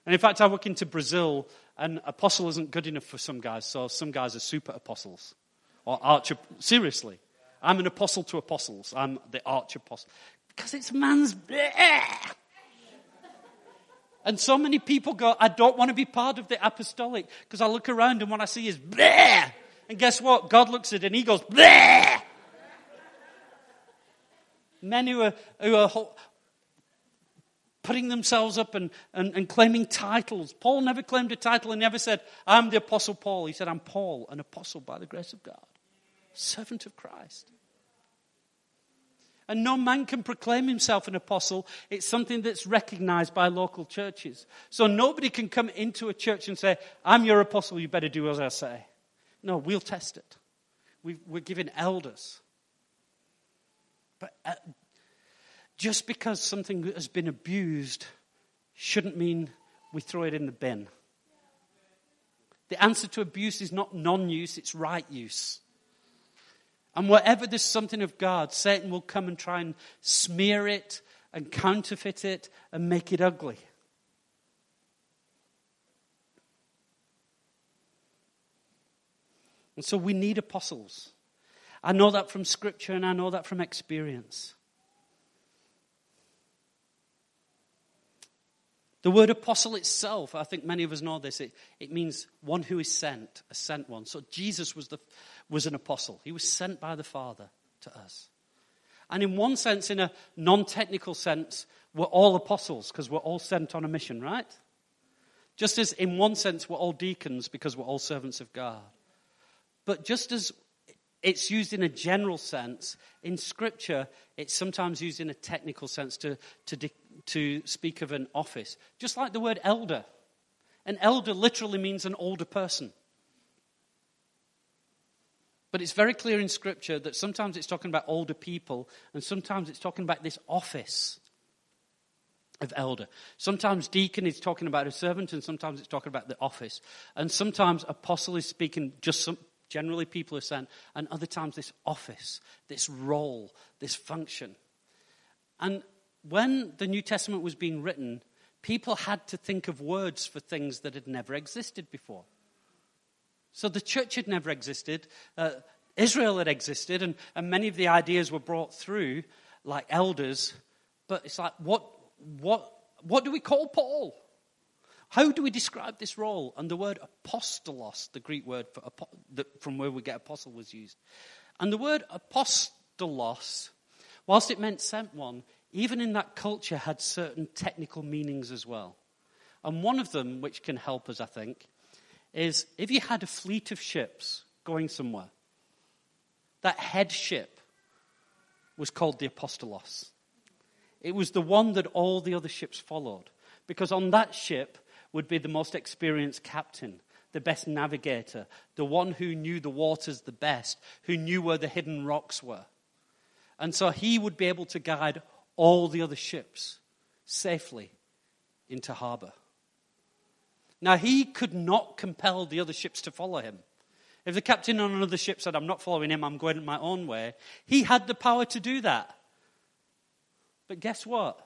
And in fact, I work into Brazil and apostle isn't good enough for some guys, so some guys are super apostles. Or arch Seriously. I'm an apostle to apostles. I'm the arch apostle. Because it's man's. And so many people go, I don't want to be part of the apostolic because I look around and what I see is bleh. And guess what? God looks at it and he goes, bleh. Men who are, who are putting themselves up and, and, and claiming titles. Paul never claimed a title and never said, I'm the Apostle Paul. He said, I'm Paul, an apostle by the grace of God, servant of Christ. And no man can proclaim himself an apostle. It's something that's recognized by local churches. So nobody can come into a church and say, I'm your apostle, you better do as I say. No, we'll test it. we are giving elders. But uh, just because something has been abused shouldn't mean we throw it in the bin. The answer to abuse is not non use, it's right use. And wherever there's something of God, Satan will come and try and smear it and counterfeit it and make it ugly. And so we need apostles. I know that from Scripture and I know that from experience. The word apostle itself, I think many of us know this, it, it means one who is sent, a sent one. So Jesus was the, was an apostle. He was sent by the Father to us. And in one sense, in a non technical sense, we're all apostles because we're all sent on a mission, right? Just as in one sense, we're all deacons because we're all servants of God. But just as it's used in a general sense, in Scripture, it's sometimes used in a technical sense to, to, to speak of an office. Just like the word elder. An elder literally means an older person. But it's very clear in Scripture that sometimes it's talking about older people, and sometimes it's talking about this office of elder. Sometimes deacon is talking about a servant, and sometimes it's talking about the office. And sometimes apostle is speaking just some, generally people are sent, and other times this office, this role, this function. And when the New Testament was being written, people had to think of words for things that had never existed before. So the church had never existed. Uh, Israel had existed, and, and many of the ideas were brought through, like elders. But it's like, what, what, what do we call Paul? How do we describe this role? And the word apostolos, the Greek word for, from where we get apostle, was used. And the word apostolos, whilst it meant sent one, even in that culture had certain technical meanings as well. And one of them, which can help us, I think, is if you had a fleet of ships going somewhere, that head ship was called the Apostolos. It was the one that all the other ships followed. Because on that ship would be the most experienced captain, the best navigator, the one who knew the waters the best, who knew where the hidden rocks were. And so he would be able to guide all the other ships safely into harbor. Now, he could not compel the other ships to follow him. If the captain on another ship said, I'm not following him, I'm going my own way, he had the power to do that. But guess what?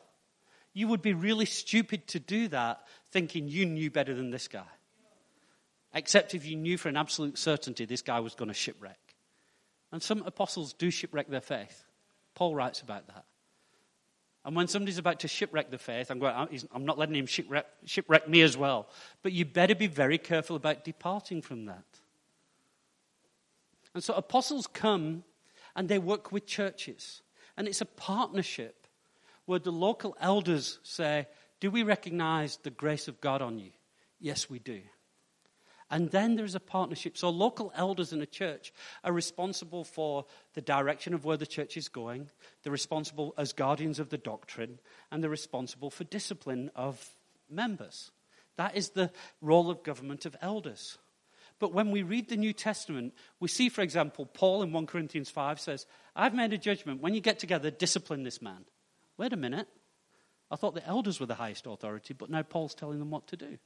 You would be really stupid to do that thinking you knew better than this guy. Except if you knew for an absolute certainty this guy was going to shipwreck. And some apostles do shipwreck their faith. Paul writes about that. And when somebody's about to shipwreck the faith, I'm, going, I'm not letting him shipwreck, shipwreck me as well. But you better be very careful about departing from that. And so apostles come and they work with churches. And it's a partnership where the local elders say, Do we recognize the grace of God on you? Yes, we do. And then there's a partnership. So local elders in a church are responsible for the direction of where the church is going. They're responsible as guardians of the doctrine, and they're responsible for discipline of members. That is the role of government of elders. But when we read the New Testament, we see, for example, Paul in 1 Corinthians 5 says, I've made a judgment. When you get together, discipline this man. Wait a minute. I thought the elders were the highest authority, but now Paul's telling them what to do.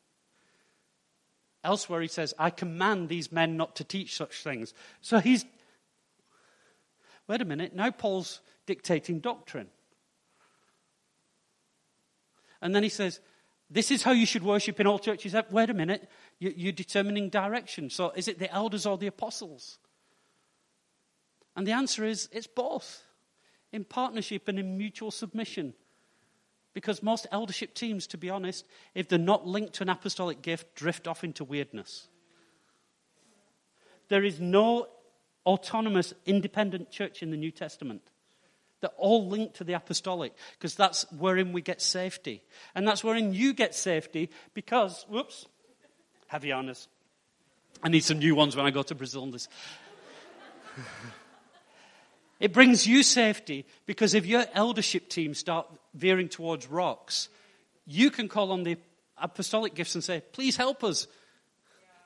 Elsewhere, he says, I command these men not to teach such things. So he's. Wait a minute, now Paul's dictating doctrine. And then he says, This is how you should worship in all churches. Uh, wait a minute, you're determining direction. So is it the elders or the apostles? And the answer is it's both, in partnership and in mutual submission. Because most eldership teams, to be honest, if they're not linked to an apostolic gift, drift off into weirdness. There is no autonomous, independent church in the New Testament. They're all linked to the apostolic because that's wherein we get safety. And that's wherein you get safety because, whoops, honors. I need some new ones when I go to Brazil. This. It brings you safety because if your eldership team start veering towards rocks, you can call on the apostolic gifts and say, please help us.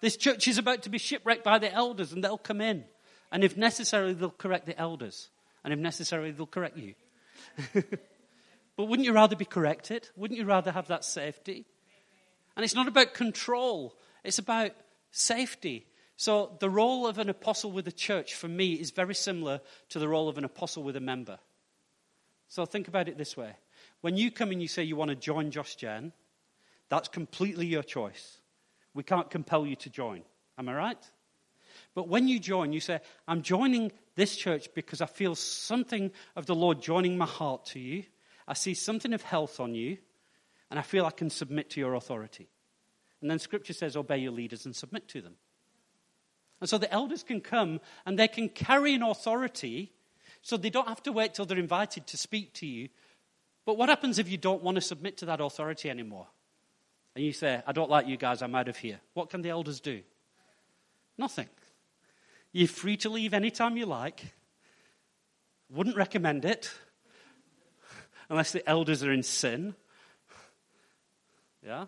This church is about to be shipwrecked by the elders and they'll come in. And if necessary, they'll correct the elders. And if necessary, they'll correct you. but wouldn't you rather be corrected? Wouldn't you rather have that safety? And it's not about control, it's about safety. So, the role of an apostle with a church for me is very similar to the role of an apostle with a member. So, think about it this way when you come and you say you want to join Josh Gen, that's completely your choice. We can't compel you to join. Am I right? But when you join, you say, I'm joining this church because I feel something of the Lord joining my heart to you. I see something of health on you, and I feel I can submit to your authority. And then scripture says, obey your leaders and submit to them. And so the elders can come and they can carry an authority so they don't have to wait till they're invited to speak to you. But what happens if you don't want to submit to that authority anymore? And you say, I don't like you guys, I'm out of here. What can the elders do? Nothing. You're free to leave anytime you like. Wouldn't recommend it unless the elders are in sin. Yeah?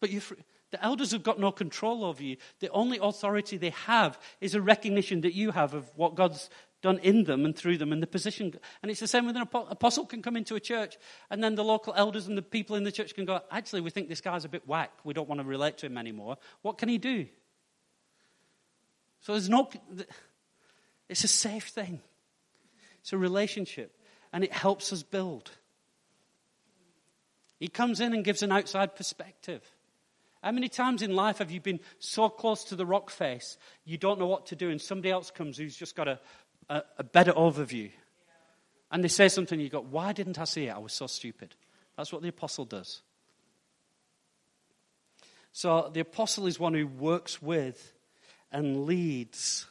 But you're free. The elders have got no control over you. The only authority they have is a recognition that you have of what God's done in them and through them and the position. And it's the same with an apostle can come into a church and then the local elders and the people in the church can go, actually, we think this guy's a bit whack. We don't want to relate to him anymore. What can he do? So there's no, it's a safe thing. It's a relationship and it helps us build. He comes in and gives an outside perspective. How many times in life have you been so close to the rock face you don't know what to do, and somebody else comes who's just got a, a, a better overview? And they say something, you go, Why didn't I see it? I was so stupid. That's what the apostle does. So the apostle is one who works with and leads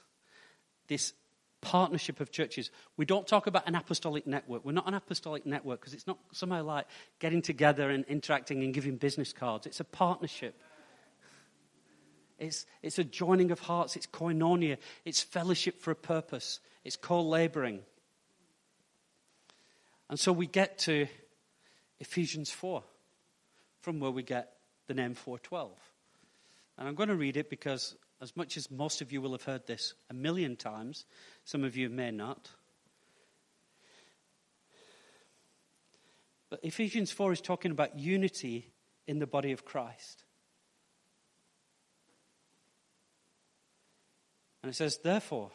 this partnership of churches. We don't talk about an apostolic network. We're not an apostolic network because it's not somehow like getting together and interacting and giving business cards. It's a partnership. It's, it's a joining of hearts. It's koinonia. It's fellowship for a purpose. It's co laboring. And so we get to Ephesians 4, from where we get the name 412. And I'm going to read it because as much as most of you will have heard this a million times, some of you may not. But Ephesians 4 is talking about unity in the body of Christ. And it says, therefore,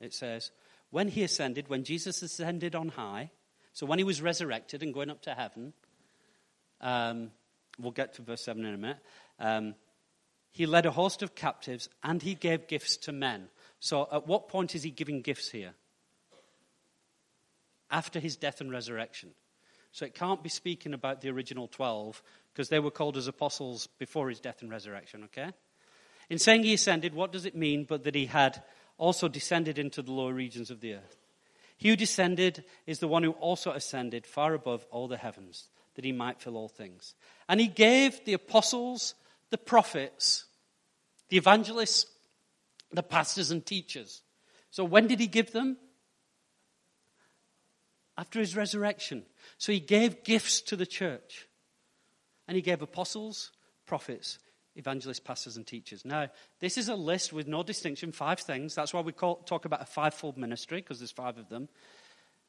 it says, when he ascended, when Jesus ascended on high, so when he was resurrected and going up to heaven, um, we'll get to verse 7 in a minute. Um, he led a host of captives and he gave gifts to men. So, at what point is he giving gifts here? After his death and resurrection. So, it can't be speaking about the original 12 because they were called as apostles before his death and resurrection, okay? In saying he ascended, what does it mean but that he had also descended into the lower regions of the earth? He who descended is the one who also ascended far above all the heavens, that he might fill all things. And he gave the apostles, the prophets, the evangelists, the pastors and teachers. So when did he give them? After his resurrection. So he gave gifts to the church. And he gave apostles, prophets, evangelists, pastors, and teachers. Now, this is a list with no distinction, five things. That's why we call, talk about a fivefold ministry, because there's five of them.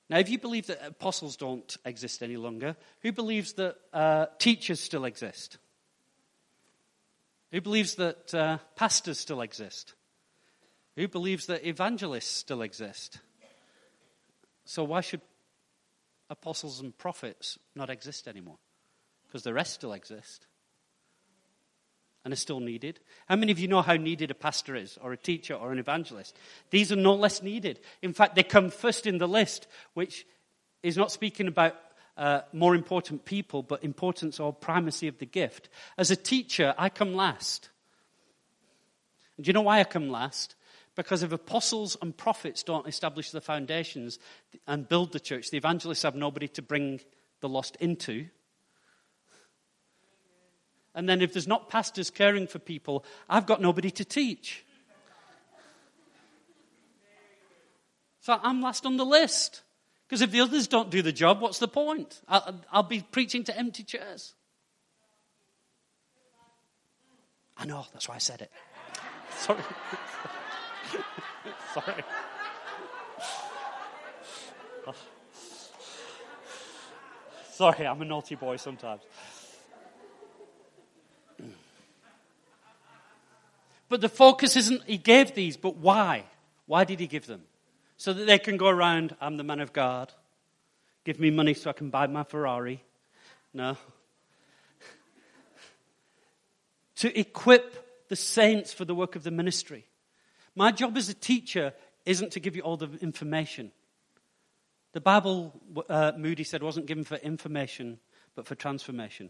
Now, if you believe that apostles don't exist any longer, who believes that uh, teachers still exist? Who believes that uh, pastors still exist? Who believes that evangelists still exist? So, why should apostles and prophets not exist anymore? Because the rest still exist and are still needed. How many of you know how needed a pastor is, or a teacher, or an evangelist? These are no less needed. In fact, they come first in the list, which is not speaking about uh, more important people, but importance or primacy of the gift. As a teacher, I come last. do you know why I come last? Because if apostles and prophets don't establish the foundations and build the church, the evangelists have nobody to bring the lost into. And then if there's not pastors caring for people, I've got nobody to teach. So I'm last on the list. Because if the others don't do the job, what's the point? I'll, I'll be preaching to empty chairs. I know, that's why I said it. Sorry. Sorry. Sorry, I'm a naughty boy sometimes. But the focus isn't, he gave these, but why? Why did he give them? So that they can go around, I'm the man of God. Give me money so I can buy my Ferrari. No. to equip the saints for the work of the ministry. My job as a teacher isn't to give you all the information. The Bible, uh, Moody said, wasn't given for information, but for transformation.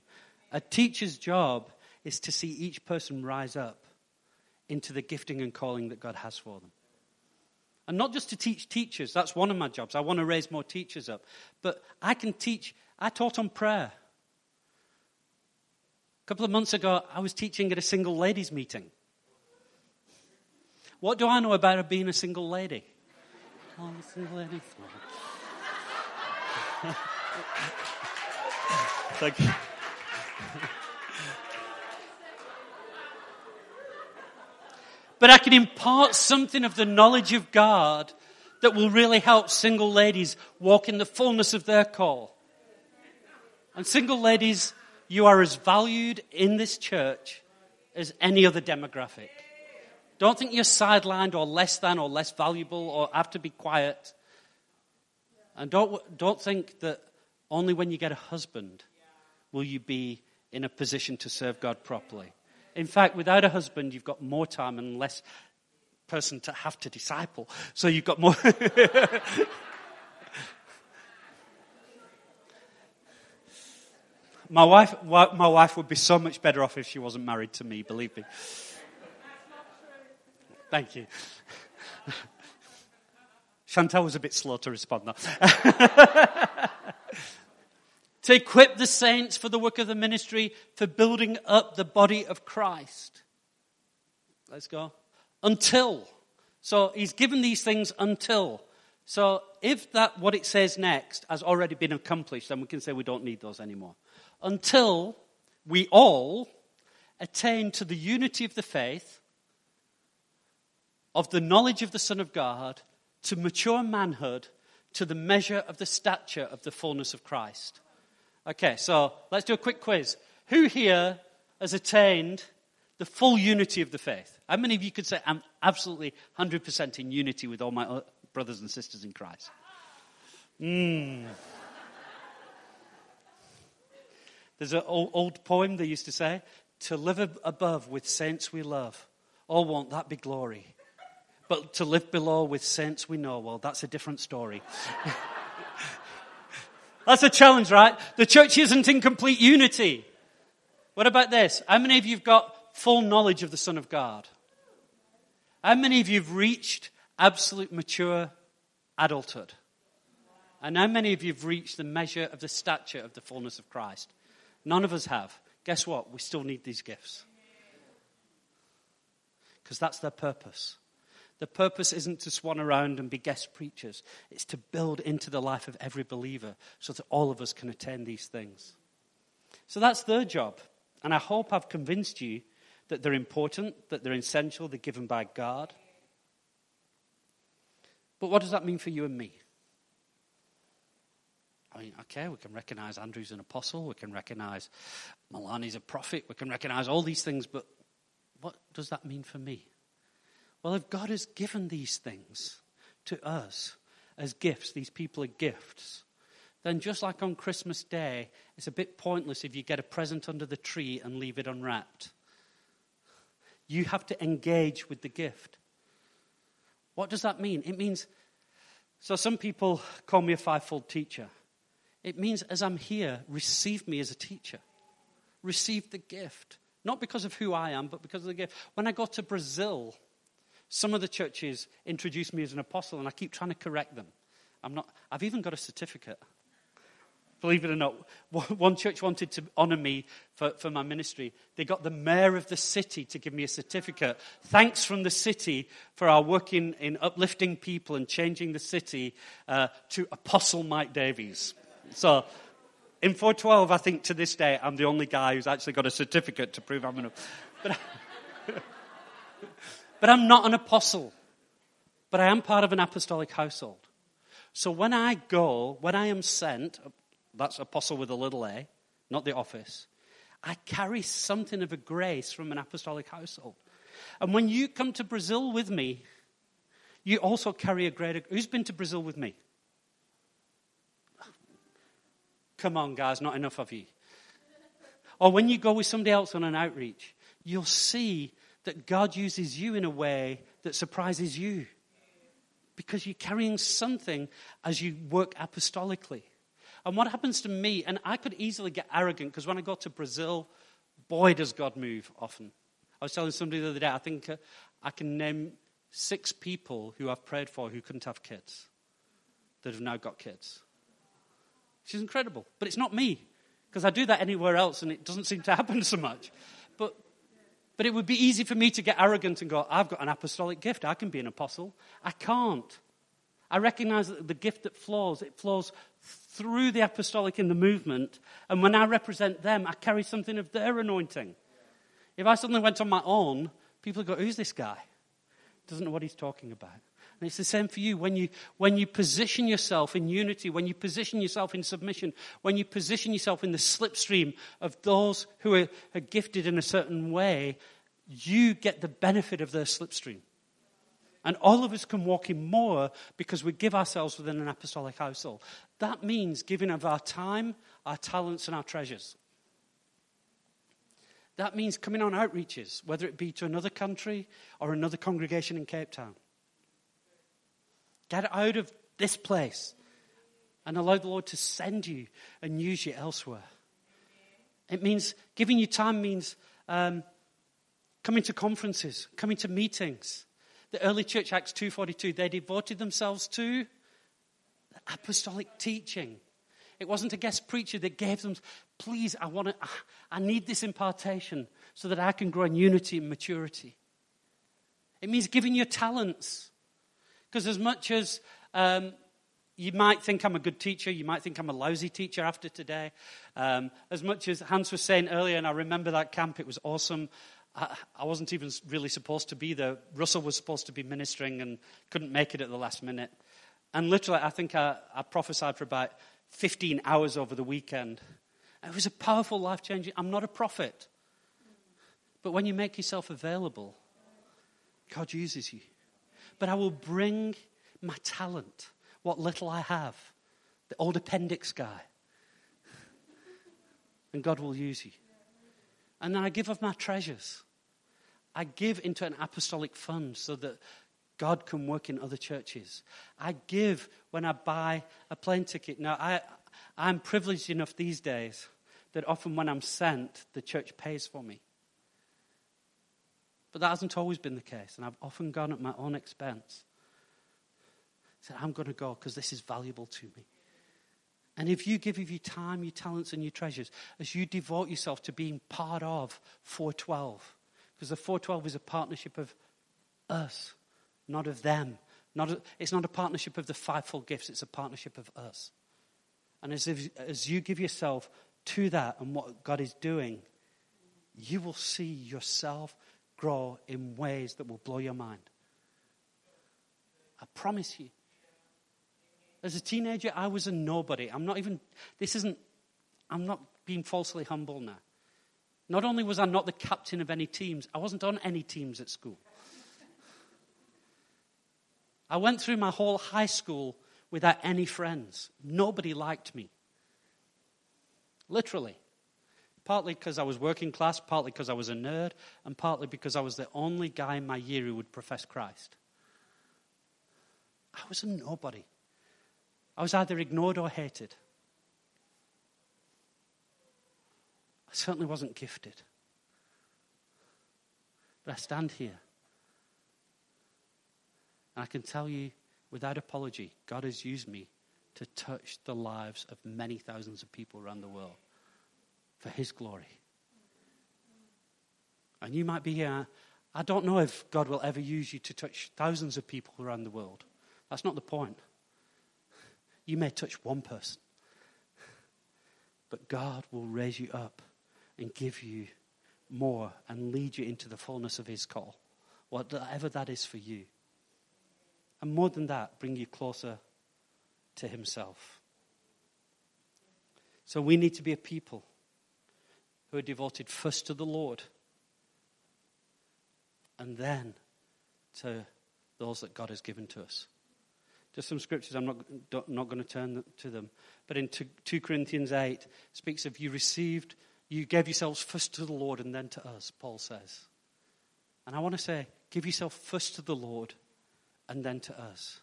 A teacher's job is to see each person rise up into the gifting and calling that God has for them. And not just to teach teachers, that's one of my jobs. I want to raise more teachers up. But I can teach, I taught on prayer. A couple of months ago, I was teaching at a single ladies' meeting. What do I know about being a single lady? Oh, I'm a single lady. Thank you. But I can impart something of the knowledge of God that will really help single ladies walk in the fullness of their call. And single ladies, you are as valued in this church as any other demographic. Don't think you're sidelined or less than or less valuable or have to be quiet. And don't, don't think that only when you get a husband will you be in a position to serve God properly. In fact, without a husband, you've got more time and less person to have to disciple. So you've got more. my wife, my wife would be so much better off if she wasn't married to me, believe me. Thank you. Chantal was a bit slow to respond though. to equip the saints for the work of the ministry, for building up the body of Christ. Let's go. Until. So he's given these things until. So if that what it says next has already been accomplished, then we can say we don't need those anymore. Until we all attain to the unity of the faith, of the knowledge of the Son of God, to mature manhood, to the measure of the stature of the fullness of Christ. Okay, so let's do a quick quiz. Who here has attained the full unity of the faith? How many of you could say, I'm absolutely 100% in unity with all my brothers and sisters in Christ? Hmm. There's an old poem they used to say, to live above with saints we love. All want that be glory. But to live below with saints we know, well, that's a different story. That's a challenge, right? The church isn't in complete unity. What about this? How many of you have got full knowledge of the Son of God? How many of you have reached absolute mature adulthood? And how many of you have reached the measure of the stature of the fullness of Christ? None of us have. Guess what? We still need these gifts. Because that's their purpose. The purpose isn't to swan around and be guest preachers, it's to build into the life of every believer so that all of us can attend these things. So that's their job. And I hope I've convinced you that they're important, that they're essential, they're given by God. But what does that mean for you and me? I mean, okay, we can recognize Andrew's an apostle, we can recognize Milani's a prophet, we can recognize all these things, but what does that mean for me? Well, if God has given these things to us as gifts, these people are gifts, then just like on Christmas Day, it's a bit pointless if you get a present under the tree and leave it unwrapped. You have to engage with the gift. What does that mean? It means, so some people call me a fivefold teacher. It means as I'm here, receive me as a teacher. Receive the gift. Not because of who I am, but because of the gift. When I go to Brazil, some of the churches introduce me as an apostle, and I keep trying to correct them. I'm not, I've even got a certificate. Believe it or not, one church wanted to honor me for, for my ministry. They got the mayor of the city to give me a certificate. Thanks from the city for our work in, in uplifting people and changing the city uh, to Apostle Mike Davies. So, in 412, I think to this day, I'm the only guy who's actually got a certificate to prove I'm an. But, But I'm not an apostle. But I am part of an apostolic household. So when I go, when I am sent, that's apostle with a little a, not the office, I carry something of a grace from an apostolic household. And when you come to Brazil with me, you also carry a greater. Who's been to Brazil with me? Come on, guys, not enough of you. Or when you go with somebody else on an outreach, you'll see that God uses you in a way that surprises you because you're carrying something as you work apostolically. And what happens to me, and I could easily get arrogant because when I go to Brazil, boy, does God move often. I was telling somebody the other day, I think uh, I can name six people who I've prayed for who couldn't have kids that have now got kids. Which is incredible. But it's not me, because I do that anywhere else and it doesn't seem to happen so much. But, but it would be easy for me to get arrogant and go, I've got an apostolic gift. I can be an apostle. I can't. I recognize that the gift that flows, it flows through the apostolic in the movement. And when I represent them, I carry something of their anointing. If I suddenly went on my own, people go, Who's this guy? Doesn't know what he's talking about. And it's the same for you. When you, when you position yourself in unity, when you position yourself in submission, when you position yourself in the slipstream of those who are, are gifted in a certain way, you get the benefit of their slipstream. And all of us can walk in more because we give ourselves within an apostolic household. That means giving of our time, our talents, and our treasures. That means coming on outreaches, whether it be to another country or another congregation in Cape Town. Get out of this place and allow the Lord to send you and use you elsewhere. It means giving you time means um, coming to conferences, coming to meetings. The early church, Acts 2.42, they devoted themselves to apostolic teaching. It wasn't a guest preacher that gave them, please, I, want to, I need this impartation so that I can grow in unity and maturity. It means giving your talents. Because as much as um, you might think I'm a good teacher, you might think I'm a lousy teacher after today. Um, as much as Hans was saying earlier, and I remember that camp, it was awesome. I, I, wasn't even really supposed to be there. Russell was supposed to be ministering and couldn't make it at the last minute. And literally, I think I, I prophesied for about 15 hours over the weekend. It was a powerful, life changing. I'm not a prophet. But when you make yourself available, God uses you but I will bring my talent, what little I have, the old appendix guy. And God will use you. And then I give of my treasures. I give into an apostolic fund so that God can work in other churches. I give when I buy a plane ticket. Now, I, I'm privileged enough these days that often when I'm sent, the church pays for me. But that hasn't always been the case, and I've often gone at my own expense. Said, I'm going to go because this is valuable to me. And if you give of your time, your talents, and your treasures, as you devote yourself to being part of 412, because the 412 is a partnership of us, not of them. Not a, it's not a partnership of the fivefold gifts, it's a partnership of us. And as, if, as you give yourself to that and what God is doing, you will see yourself grow in ways that will blow your mind. I promise you. As a teenager, I was a nobody. I'm not even, this isn't, I'm not being falsely humble now. Not only was I not the captain of any teams, I wasn't on any teams at school. I went through my whole high school without any friends. Nobody liked me. Literally. Partly because I was working class, partly because I was a nerd, and partly because I was the only guy in my year who would profess Christ. I was a nobody. I was either ignored or hated. I certainly wasn't gifted. But I stand here. And I can tell you without apology, God has used me to touch the lives of many thousands of people around the world for His glory. And you might be here. I don't know if God will ever use you to touch thousands of people around the world. That's not the point. You may touch one person, but God will raise you up and give you more and lead you into the fullness of His call, whatever that is for you. And more than that, bring you closer to Himself. So we need to be a people who are devoted first to the Lord and then to those that God has given to us. Just some scriptures, I'm not, not going to turn to them. But in 2 Corinthians 8, speaks of you received, you gave yourselves first to the Lord and then to us, Paul says. And I want to say, give yourself first to the Lord and then to us.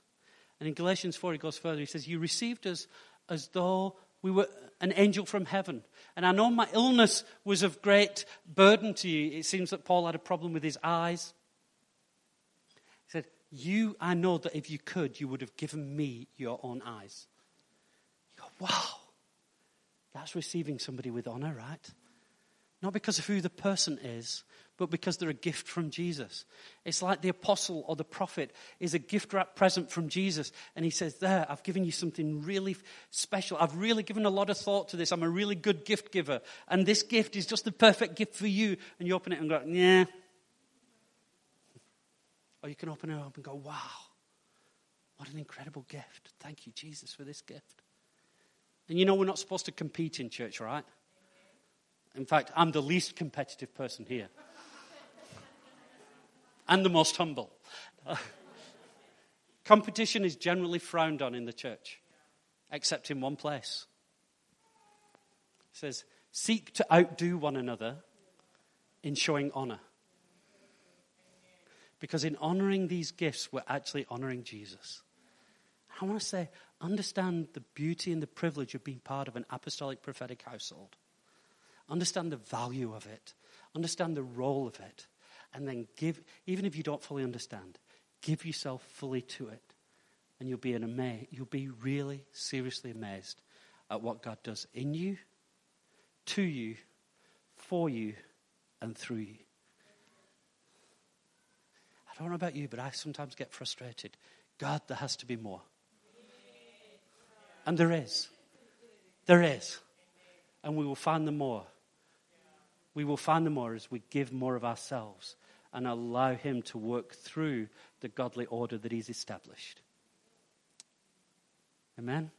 And in Galatians 4, he goes further. He says, You received us as though we were an angel from heaven. And I know my illness was of great burden to you. It seems that Paul had a problem with his eyes. He said, You, I know that if you could, you would have given me your own eyes. You go, Wow, that's receiving somebody with honor, right? Not because of who the person is, but because they're a gift from Jesus. It's like the apostle or the prophet is a gift wrapped present from Jesus. And he says, There, I've given you something really special. I've really given a lot of thought to this. I'm a really good gift giver. And this gift is just the perfect gift for you. And you open it and go, Yeah. Or you can open it up and go, Wow, what an incredible gift. Thank you, Jesus, for this gift. And you know, we're not supposed to compete in church, right? In fact, I'm the least competitive person here. And the most humble. Competition is generally frowned on in the church, except in one place. It says, Seek to outdo one another in showing honor. Because in honoring these gifts, we're actually honoring Jesus. I want to say, understand the beauty and the privilege of being part of an apostolic prophetic household. Understand the value of it. Understand the role of it. And then give, even if you don't fully understand, give yourself fully to it. And you'll be, an ama- you'll be really seriously amazed at what God does in you, to you, for you, and through you. I don't know about you, but I sometimes get frustrated. God, there has to be more. And there is. There is. And we will find the more we will find the more as we give more of ourselves and allow Him to work through the godly order that He's established. Amen?